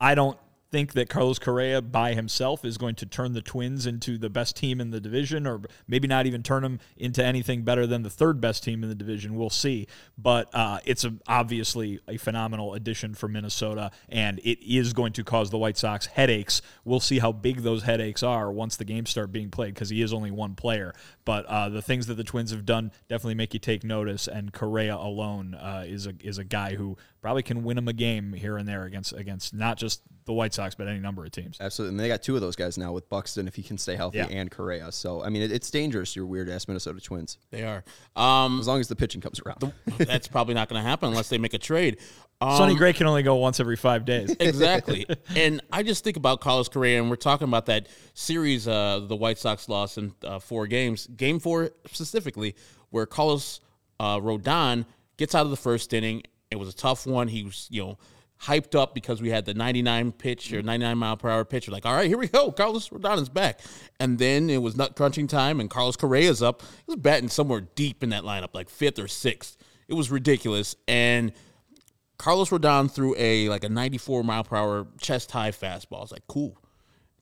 I don't think that Carlos Correa by himself is going to turn the Twins into the best team in the division, or maybe not even turn them into anything better than the third best team in the division. We'll see. But uh, it's a, obviously a phenomenal addition for Minnesota, and it is going to cause the White Sox headaches. We'll see how big those headaches are once the games start being played because he is only one player. But uh, the things that the Twins have done definitely make you take notice, and Correa alone uh, is a is a guy who probably can win him a game here and there against against not just the White Sox, but any number of teams. Absolutely. And they got two of those guys now with Buxton if he can stay healthy Yeah. and Correa. So, I mean, it, it's dangerous, your weird ass Minnesota Twins, They are. Um, as long as the pitching comes around. that's probably not going to happen unless they make a trade. Um, Sonny Gray can only go once every five days. exactly. and I just think about Carlos Correa, and we're talking about that series uh, the White Sox lost in uh, four games, game four specifically, where Carlos uh, Rodon gets out of the first inning. It was a tough one. He was, you know, hyped up because we had the 99 pitch or 99 mile per hour pitch. We're like, all right, here we go. Carlos Rodon is back. And then it was nut crunching time, and Carlos Correa's up. He was batting somewhere deep in that lineup, like fifth or sixth. It was ridiculous. And Carlos Rodon threw a like a 94 mile per hour chest high fastball. I was like, cool.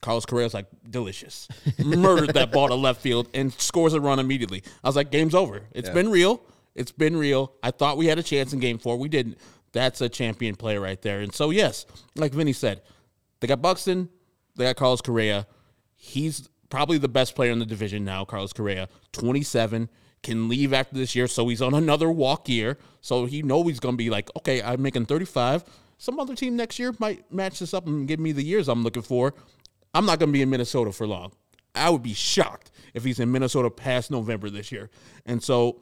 Carlos Correa's like delicious. Murdered that ball to left field and scores a run immediately. I was like, game's over. It's been real. It's been real. I thought we had a chance in game four. We didn't. That's a champion play right there. And so yes, like Vinnie said, they got Buxton, they got Carlos Correa. He's probably the best player in the division now, Carlos Correa. 27, can leave after this year, so he's on another walk year. So he know he's gonna be like, okay, I'm making 35. Some other team next year might match this up and give me the years I'm looking for. I'm not gonna be in Minnesota for long. I would be shocked if he's in Minnesota past November this year. And so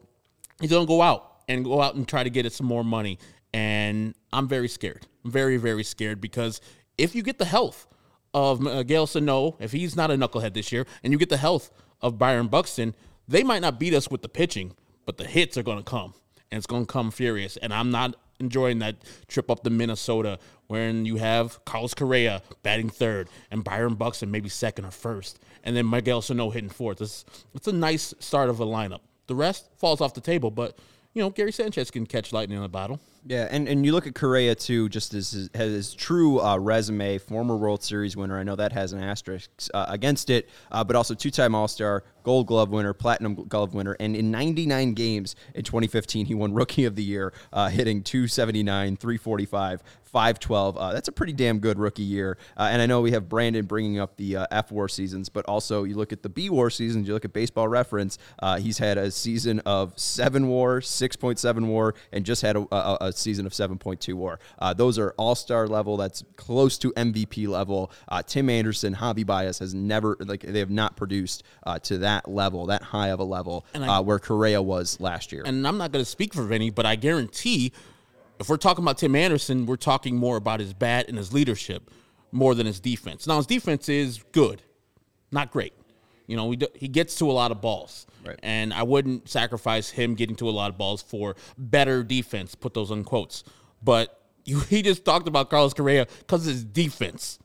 he's gonna go out and go out and try to get it some more money. And I'm very scared. Very, very scared because if you get the health of Miguel Sano, if he's not a knucklehead this year, and you get the health of Byron Buxton, they might not beat us with the pitching, but the hits are going to come, and it's going to come furious. And I'm not enjoying that trip up to Minnesota when you have Carlos Correa batting third and Byron Buxton maybe second or first, and then Miguel Sano hitting fourth. It's, it's a nice start of a lineup. The rest falls off the table, but you know Gary Sanchez can catch lightning in a bottle. Yeah, and, and you look at Correa too, just as his, his true uh, resume, former World Series winner. I know that has an asterisk uh, against it, uh, but also two time All Star, Gold Glove winner, Platinum Glove winner, and in 99 games in 2015, he won Rookie of the Year, uh, hitting 279, 345. 512. Uh, that's a pretty damn good rookie year. Uh, and I know we have Brandon bringing up the uh, F War seasons, but also you look at the B War seasons, you look at baseball reference, uh, he's had a season of 7 War, 6.7 War, and just had a, a, a season of 7.2 War. Uh, those are all star level. That's close to MVP level. Uh, Tim Anderson, Javi Baez has never, like, they have not produced uh, to that level, that high of a level I- uh, where Correa was last year. and I'm not going to speak for Vinny, but I guarantee if we're talking about Tim Anderson, we're talking more about his bat and his leadership more than his defense. Now, his defense is good, not great. You know, we do, he gets to a lot of balls. Right. And I wouldn't sacrifice him getting to a lot of balls for better defense, put those in quotes. But you, he just talked about Carlos Correa because his defense.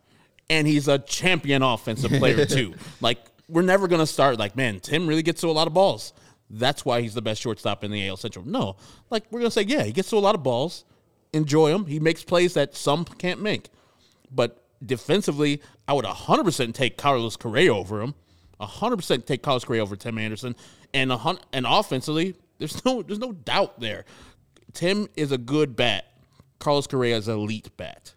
And he's a champion offensive player, too. like, we're never going to start like, man, Tim really gets to a lot of balls. That's why he's the best shortstop in the AL Central. No, like we're gonna say, yeah, he gets to a lot of balls. Enjoy him. He makes plays that some can't make. But defensively, I would 100% take Carlos Correa over him. 100% take Carlos Correa over Tim Anderson. And a hun- and offensively, there's no there's no doubt there. Tim is a good bat. Carlos Correa is elite bat.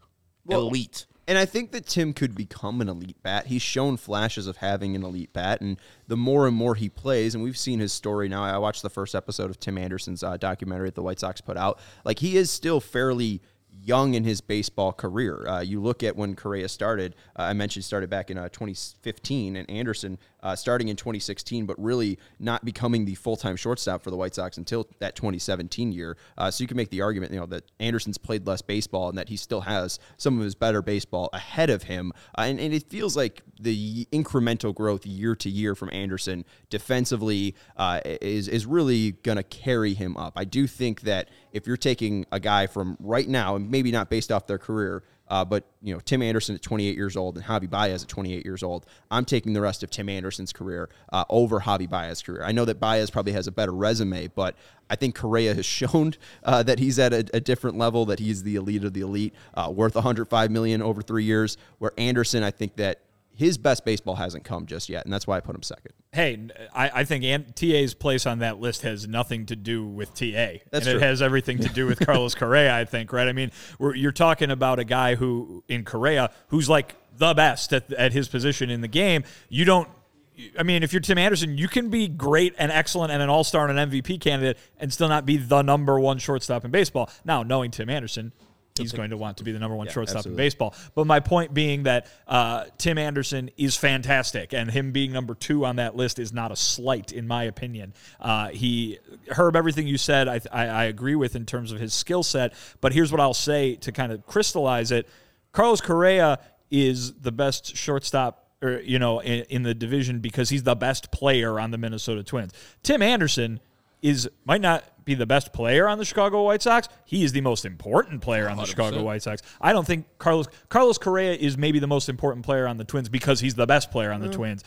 elite. And I think that Tim could become an elite bat. He's shown flashes of having an elite bat, and the more and more he plays, and we've seen his story now. I watched the first episode of Tim Anderson's uh, documentary that the White Sox put out. Like he is still fairly young in his baseball career. Uh, you look at when Correa started. Uh, I mentioned started back in uh, 2015, and Anderson uh, starting in 2016, but really not becoming the full time shortstop for the White Sox until that 2017 year. Uh, so you can make the argument, you know, that Anderson's played less baseball and that he still has some of his better baseball ahead of him. Uh, and, and it feels like the incremental growth year to year from Anderson defensively uh, is is really going to carry him up. I do think that if you're taking a guy from right now, and maybe not based off their career, Uh, but you know, Tim Anderson at 28 years old and Javi Baez at 28 years old. I'm taking the rest of Tim Anderson's career uh, over Javi Baez's career. I know that Baez probably has a better resume, but I think Correa has shown uh, that he's at a, a, different level, that he's the elite of the elite, uh, worth 105 million over three years. Where Anderson, I think that his best baseball hasn't come just yet, and that's why I put him second. Hey, I, I think TA's place on that list has nothing to do with TA. That's and true. it has everything to do with Carlos Correa, I think, right? I mean, you're talking about a guy who, in Correa, who's like the best at, at his position in the game. You don't I mean, if you're Tim Anderson, you can be great and excellent and an all star and an MVP candidate and still not be the number one shortstop in baseball. Now, knowing Tim Anderson, he's going to want to be the number one Yeah, shortstop absolutely. in baseball. But my point being that uh, Tim Anderson is fantastic, and him being number two on that list is not a slight, in my opinion. Uh, he, Herb, everything you said, I, I, I agree with in terms of his skill set. But here's what I'll say to kind of crystallize it: Carlos Correa is the best shortstop. Or, you know, in, in the division because he's the best player on the Minnesota Twins. Tim Anderson is might not be the best player on the Chicago White Sox. He is the most important player on the Chicago White Sox. I don't think Carlos Carlos Correa is maybe the most important player on the Twins because he's the best player on the mm. Twins.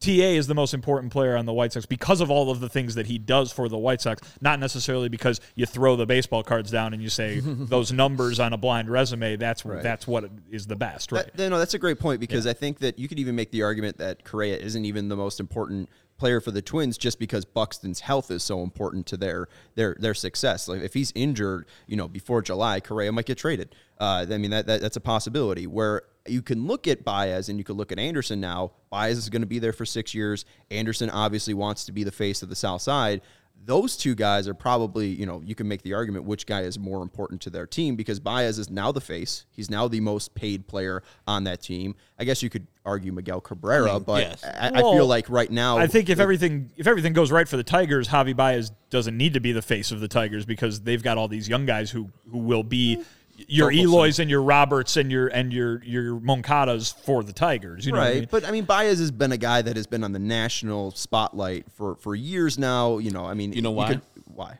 TA is the most important player on the White Sox because of all of the things that he does for the White Sox, not necessarily because you throw the baseball cards down and you say those numbers on a blind resume. That's that's what is the best, right? That, no, that's a great point because I think that you could even make the argument that Correa isn't even the most important player for the Twins just because Buxton's health is so important to their their their success. Like if he's injured, you know, before July, Correa might get traded. Uh, I mean that, that that's a possibility. Where you can look at Baez and you could look at Anderson now. Baez is going to be there for six years. Anderson obviously wants to be the face of the South Side those two guys are probably, you know, you can make the argument which guy is more important to their team because Baez is now the face. He's now the most paid player on that team. I guess you could argue Miguel Cabrera, I mean, but yes. I, I feel like right now, I think if everything if everything goes right for the Tigers, Javi Baez doesn't need to be the face of the Tigers because they've got all these young guys who who will be your Torkelson. Eloys and your Roberts and your and your your Moncadas for the Tigers. You know right. what I mean? But I mean, Baez has been a guy that has been on the national spotlight for for years now. You know, I mean, You know why? could- why?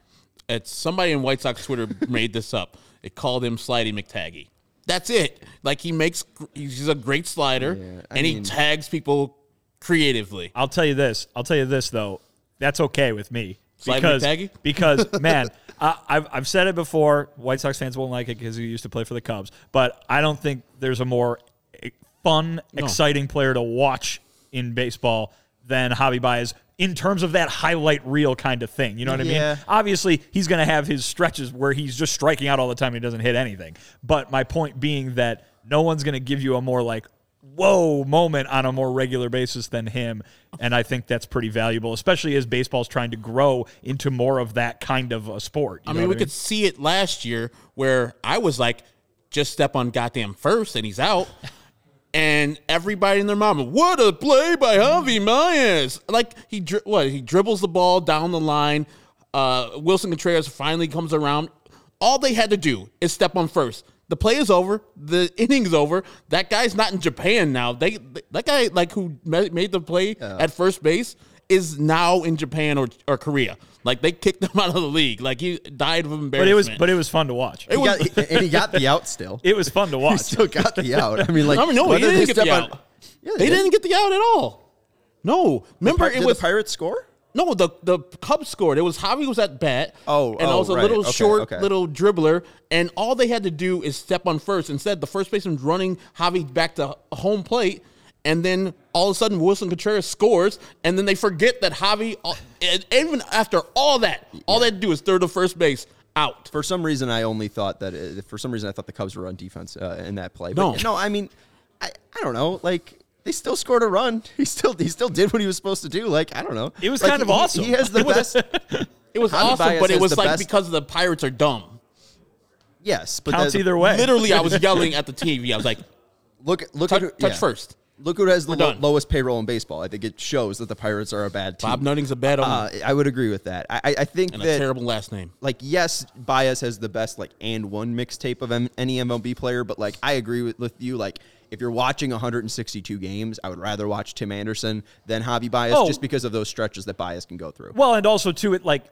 It's somebody in White Sox Twitter made this up. It called him Slidey McTaggy. That's it. Like he makes, he's a great slider, I and he tags people creatively. I'll tell you this. I'll tell you this though. That's okay with me Slide because because man, I, I've I've said it before. White Sox fans won't like it because he used to play for the Cubs, but I don't think there's a more eh, fun, exciting player to watch in baseball than Javi Baez in terms of that highlight reel kind of thing. You know what I mean? Obviously, he's going to have his stretches where he's just striking out all the time and he doesn't hit anything. But my point being that no one's going to give you a more like whoa moment on a more regular basis than him and i think that's pretty valuable especially as baseball's trying to grow into more of that kind of a sport You I mean, we could see it last year where I was like, just step on goddamn first and he's out. And everybody and their mama, what a play by Javi Baez! Like he, dri- what he dribbles the ball down the line. Uh, Willson Contreras finally comes around. All they had to do is step on first. The play is over. The inning's over. That guy's not in Japan now. They that guy like who made the play at first base is now in Japan or, or Korea. Like they kicked him out of the league. Like he died of embarrassment. but it was but it was fun to watch He got, he- and he got the out still. it was fun to watch. He still got the out. I mean, like I mean, no, he whether didn't they get the step on- out. Yeah, they did. didn't get the out at all. No, remember Did it was the Pirates score? No the the Cubs scored. It was Javi was at bat. Oh, and oh, it was a right. little Okay, short okay. little dribbler, and all they had to do is step on first. Instead, the first baseman's running Javi back to home plate. And then all of a sudden, Willson Contreras scores, and then they forget that Javi. uh, Even after all that, all they had to do is third to first base out. For some reason, I only thought that. Uh, for some reason, I thought the Cubs were on defense uh, in that play. But No. no, I mean, I, I don't know. Like they still scored a run. He still he still did what he was supposed to do. Like I don't know. It was Like, kind of he- awesome. He has the best. It was Javi awesome, Baez but it was like best- because the Pirates are dumb. yes, but counts either way Literally, I was yelling at the TV. I was like, Look, look touch, at who- touch yeah. first. Look who has the We're lo- lowest payroll in baseball. I think it shows that the Pirates are a bad team. Bob Nutting's a bad owner Uh, I would agree with that. I, I- I think and a that terrible last name. like yes, Baez has the best like and one mixtape of M- any MLB player, but like I agree with, with you. Like if you're watching 162 games, I would rather watch Tim Anderson than Javi Baez Oh. just because of those stretches that Baez can go through. well and also too it like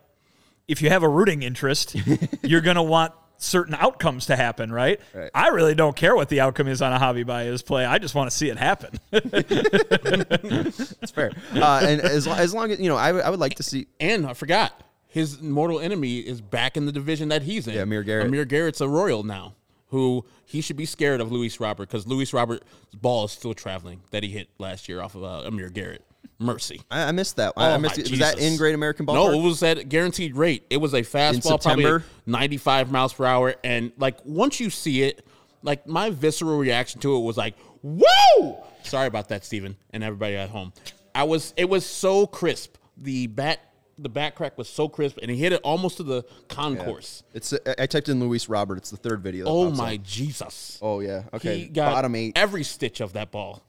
if you have a rooting interest you're going to want certain outcomes to happen, right? Right. I really don't care what the outcome is on a Javi Baez play. I just want to see it happen. That's fair. Uh, and as, as long as you know, I would- I would like to see. And I forgot his mortal enemy is back in the division that he's in. Yeah, Amir Garrett. Amir Garrett's a Royal now, who he should be scared of Luis Robert because Luis Robert's ball is still traveling that he hit last year off of uh, Amir Garrett. Mercy. I, I missed that. I, I Oh, missed my it. Was that in Great American Ballpark? No, it was at guaranteed rate. It was a fastball, probably 95 miles per hour. And like once you see it, like my visceral reaction to it was like, whoa! Sorry about that, Steven, and everybody at home. I was it was so crisp. The bat the back crack was so crisp and he hit it almost to the concourse. It's. I I typed in Luis Robert. It's the third video. Oh my up. Jesus. Oh yeah. Okay. He got Bottom eight. every stitch of that ball.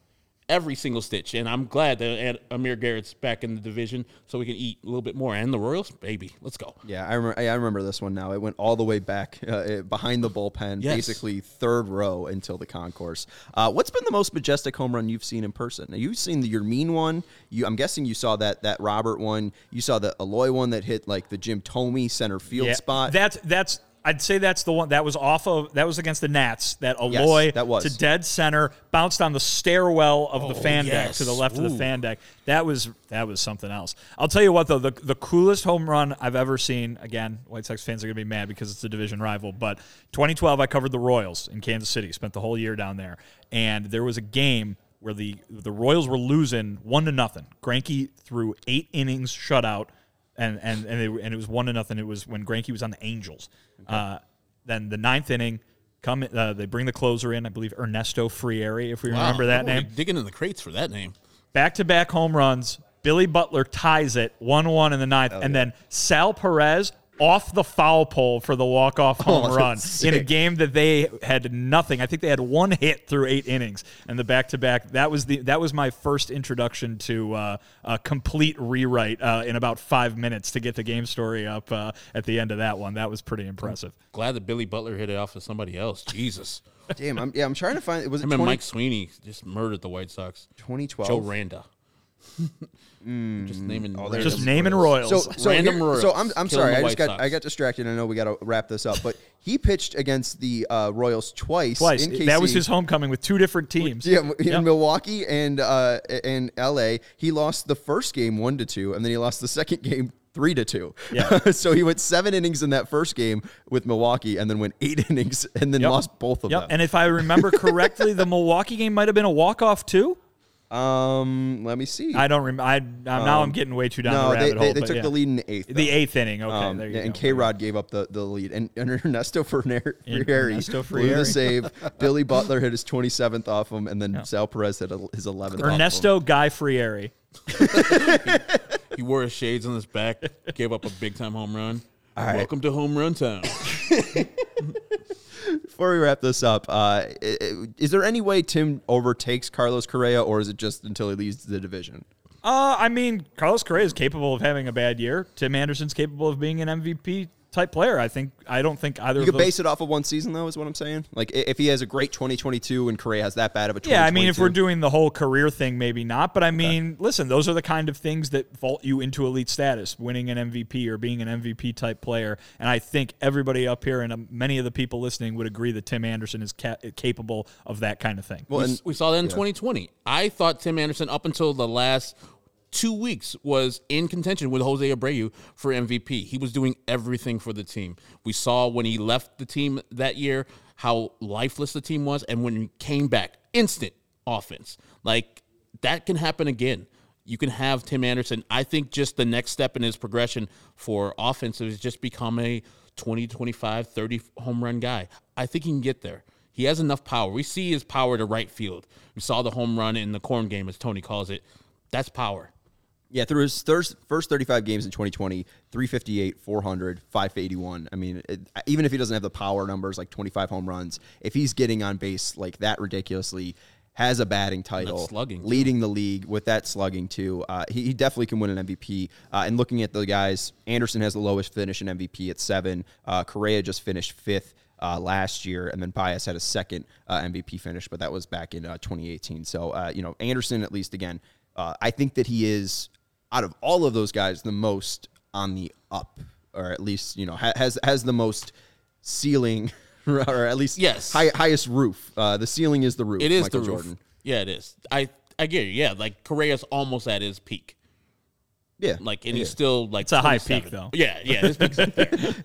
Every single stitch. And I'm glad that Amir Garrett's back in the division so we can eat a little bit more. And the Royals, baby, let's go. Yeah, I remember. I remember this one now. It went all the way back uh, uh, behind the bullpen, Yes. basically third row until the concourse. Uh, what's been the most majestic home run you've seen in person? Now, you've seen the your mean one. You, I'm guessing you saw that that Robert one. You saw the Eloy one that hit like the Jim Thome center field spot. That's that's I'd say that's the one that was off of that was against the Nats. That Yes, Eloy that was. to dead center bounced on the stairwell of the oh, fan deck to the left of the fan deck. That was that was something else. I'll tell you what though, the the coolest home run I've ever seen. Again, White Sox fans are gonna be mad because it's a division rival. But 2012, I covered the Royals in Kansas City. Spent the whole year down there, and there was a game where the the Royals were losing one to nothing. Greinke threw eight innings shutout and and and it, and it was one to nothing. It was when Greinke was on the Angels. Uh, then the ninth inning, come uh, they bring the closer in. I believe Ernesto Frieri, if we remember that name. Digging in the crates for that name. Back to back home runs. Billy Butler ties it one one in the ninth, and then Sal Perez off the foul pole for the walk off home Oh, run that's in a game that they had nothing. I think they had one hit through eight innings, and the back to back. That was the that was my first introduction to uh, a complete rewrite uh, in about five minutes to get the game story up uh, at the end of that one. That was pretty impressive. Glad that Billy Butler hit it off of somebody else. Jesus. Damn. I'm, yeah, I'm trying to find. It was it Him and 20, Mike Sweeney just murdered the White Sox. 2012. Joe Randa. Just naming there's- random Just naming Royals. Royals. So, so, Random here- Royals so I'm, I'm sorry. I just White got Sox. I got distracted. I know we got to wrap this up, but he pitched against the uh, Royals twice. Twice. In That was his homecoming with two different teams. Yeah, in Yep. Milwaukee and uh, and L.A. He lost the first game one to two, and then he lost the second game three to two. Yeah. so he went seven innings in that first game with Milwaukee, and then went eight innings, and then Yep. lost both of Yep. them. And if I remember correctly, the Milwaukee game might have been a walk off too. Um, let me see. I don't remember. I, I'm, now I'm getting way too down no, the they, rabbit they, hole. they took yeah. the lead in the eighth. The eighth inning. Okay, Um, there you and. K Rod gave up the, the lead. And, and Ernesto Ferner, In- Frieri Ernesto blew the save. Billy Butler hit his 27th off him, and then Sal Perez hit a, his 11th. off him. Ernesto Guy Frieri. He wore his shades on his back, gave up a big time home run. right. Welcome to home run town. Before we wrap this up, uh, is there any way Tim overtakes Carlos Correa, or is it just until he leaves the division? Uh, I mean, Carlos Correa is capable of having a bad year. Tim Anderson's capable of being an MVP type player. I think. I don't think either You of could those. base it off of one season, though, is what I'm saying. Like if he has a great 2022 and Correa has that bad of a yeah, I mean, if we're doing the whole career thing, maybe not. But I mean, listen, those are the kind of things that vault you into elite status, winning an MVP or being an MVP type player. And I think everybody up here and um, many of the people listening would agree that Tim Anderson is ca- capable of that kind of thing. well, we, and, we saw that in 2020. I thought Tim Anderson, up until the last two weeks, was in contention with Jose Abreu for MVP. He was doing everything for the team. We saw when he left the team that year how lifeless the team was, and when he came back, instant offense. Like that can happen again. You can have Tim Anderson. I think just the next step in his progression for offense is just become a 20, 25, 30 home run guy. I think he can get there. He has enough power. We see his power to right field. We saw the home run in the corn game, as Tony calls it. That's power. Yeah, through his thirst, first 35 games in 2020, 358, 400, 581. I mean, it, even if he doesn't have the power numbers like 25 home runs, if he's getting on base like that ridiculously, has a batting title, slugging, too. leading the league with that slugging too, uh, he, he definitely can win an MVP. Uh, and looking at the guys, Anderson has the lowest finish in MVP at seven. Uh, Correa just finished fifth. Uh, last year, and then Baez had a second uh, MVP finish, but that was back in uh, 2018. So, uh, you know, Anderson, at least again, uh, I think that he is out of all of those guys the most on the up, or at least you know ha- has has the most ceiling, or at least Yes. high, highest roof. Uh, the ceiling is the roof. It is Michael the roof. Jordan. Yeah, it is. I I get you. Yeah, like Correa's almost at his peak. Yeah, Like, and he's still like It's a high peak, though. Yeah, yeah. His peak's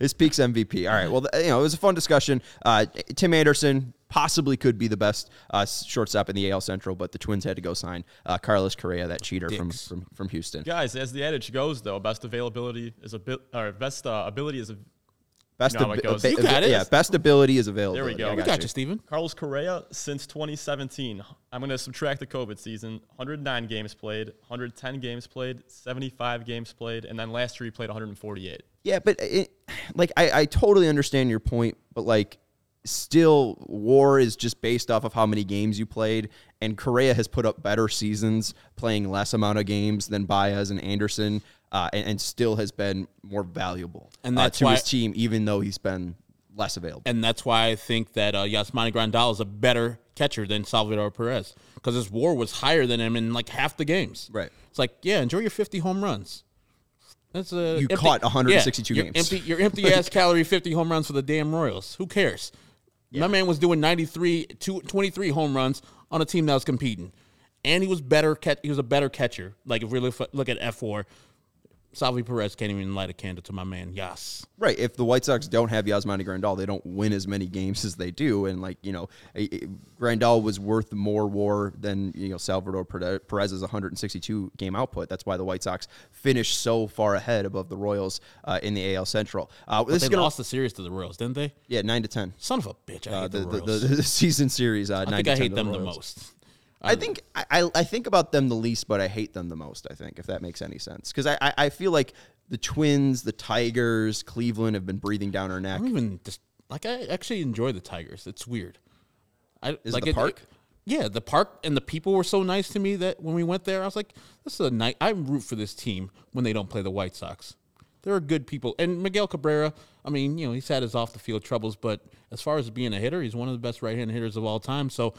his peaks MVP. All right. Well, th- you know, it was a fun discussion. Uh, Tim Anderson possibly could be the best uh, shortstop in the AL Central, but the Twins had to go sign uh, Carlos Correa, that cheater from, Dicks. from from Houston. Guys, as the adage goes, though, best availability is a bit, or best uh, ability is a. Best You know how it goes. abi- You got it. Yeah, best ability is available. There we go. I We We got got you. you, Steven. Carlos Correa since 2017. I'm going to subtract the COVID season. 109 games played, 110 games played, 75 games played, and then last year he played 148. Yeah, but it, like I, I totally understand your point, but like still war is just based off of how many games you played and Correa has put up better seasons playing less amount of games than Baez and Anderson uh, and, and still has been more valuable And uh, to why- his team even though he's been less available. And that's why I think that uh, Yasmani Grandal is a better catcher than Salvador Perez because his WAR was higher than him in like half the games. Right. It's like, yeah, enjoy your 50 home runs. That's a You caught 162 yeah, games. Your empty, your empty ass calorie 50 home runs for the damn Royals. Who cares? My man was doing 93, two- 23 home runs on a team that was competing, and he was better. He was a better catcher. Like if we look, look at F four, Salvy Perez can't even light a candle to my man. Yas. Right. If the White Sox don't have Yasmani Grandal, they don't win as many games as they do. And like you know, Grandal was worth more WAR than you know Salvador Perez's 162 game output. That's why the White Sox finished so far ahead above the Royals uh, in the AL Central. Uh, this They gonna lost the series to the Royals, didn't they? yeah nine to ten. Son of a bitch! I hate Uh, the, the, the, Royals. the, season series. Uh, I think I 10 hate them the most. I think I, I think about them the least, but I hate them the most. I think if that makes any sense, because I, I I feel like the Twins, the Tigers, Cleveland have been breathing down our neck. I don't even just like. I actually enjoy the Tigers. It's weird. I Is it the park? yeah, the park and the people were so nice to me that when we went there, I was like, "This is a night." I root for this team when they don't play the White Sox. They're good people, and Miguel Cabrera. I mean, you know, he's had his off the field troubles, but as far as being a hitter, he's one of the best right hand hitters of all time. So,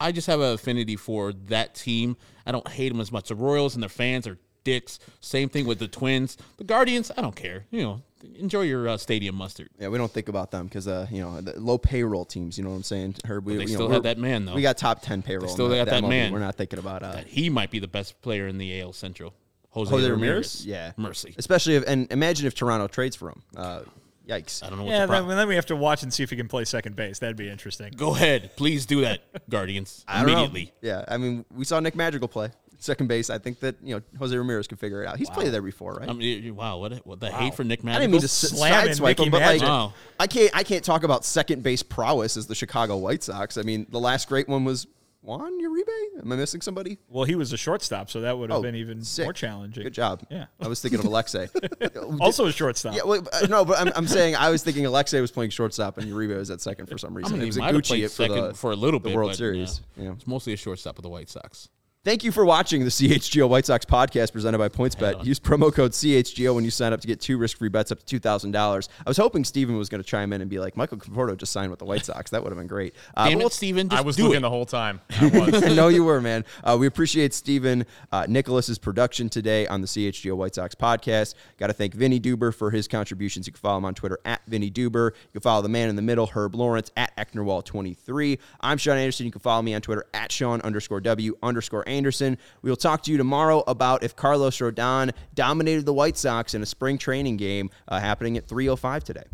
I just have an affinity for that team. I don't hate them as much. The Royals and their fans are dicks. Same thing with the Twins, the Guardians. I don't care. You know, enjoy your uh, stadium mustard. Yeah, we don't think about them because uh, you know the low payroll teams. You know what I'm saying? Herb, we, they you know, still had that man, though. We got top ten payroll. still in got that MLB. man. We're not thinking about uh, that he might be the best player in the AL Central. Jose, Jose Ramirez. Ramirez. Yeah, Mercy. Especially if and imagine if Toronto trades for him. Uh, yikes. I don't know what's Yeah, the then, problem. then we have to watch and see if he can play second base. That'd be interesting. Go ahead. Please do that, Guardians. I don't know. Immediately. Yeah, I mean, we saw Nick Madrigal play second base. I think that you know Jose Ramirez can figure it out. He's played there before, right? I mean, wow, what, what the hate for Nick Magical. I didn't mean to s- Slamming sideswipe him, but like, Wow. I can't I can't talk about second base prowess as the Chicago White Sox. I mean, the last great one was Juan Uribe. Am I missing somebody? Well, he was a shortstop, so that would have Oh, been even sick. more challenging. Good job. Yeah. I was thinking of Alexei. Also a shortstop. Yeah, well, uh, no, but I'm, I'm saying I was thinking Alexei was playing shortstop and Uribe was at second for some I reason. mean, it he was a might have Iguchi played for second the, for a little the bit. World but, Series. yeah, Yeah. It's mostly a shortstop of the White Sox. Thank you for watching the CHGO White Sox podcast presented by PointsBet. Use promo code CHGO when you sign up to get two risk-free bets up to $2,000. I was hoping Steven was going to chime in and be like, Michael Conforto just signed with the White Sox. That would have been great. Uh, Damn but it, Steven. Just I was do looking it. the whole time. I was. I know you were, man. Uh, we appreciate Stephen uh, Nicholas's production today on the CHGO White Sox podcast. Got to thank Vinnie Duber for his contributions. You can follow him on Twitter at Vinnie Duber. You can follow the man in the middle, Herb Lawrence, at Ecknerwall23. I'm Sean Anderson. You can follow me on Twitter at Sean underscore W underscore Anderson. We will talk to you tomorrow about if Carlos Rodon dominated the White Sox in a spring training game uh, happening at 3.05 today.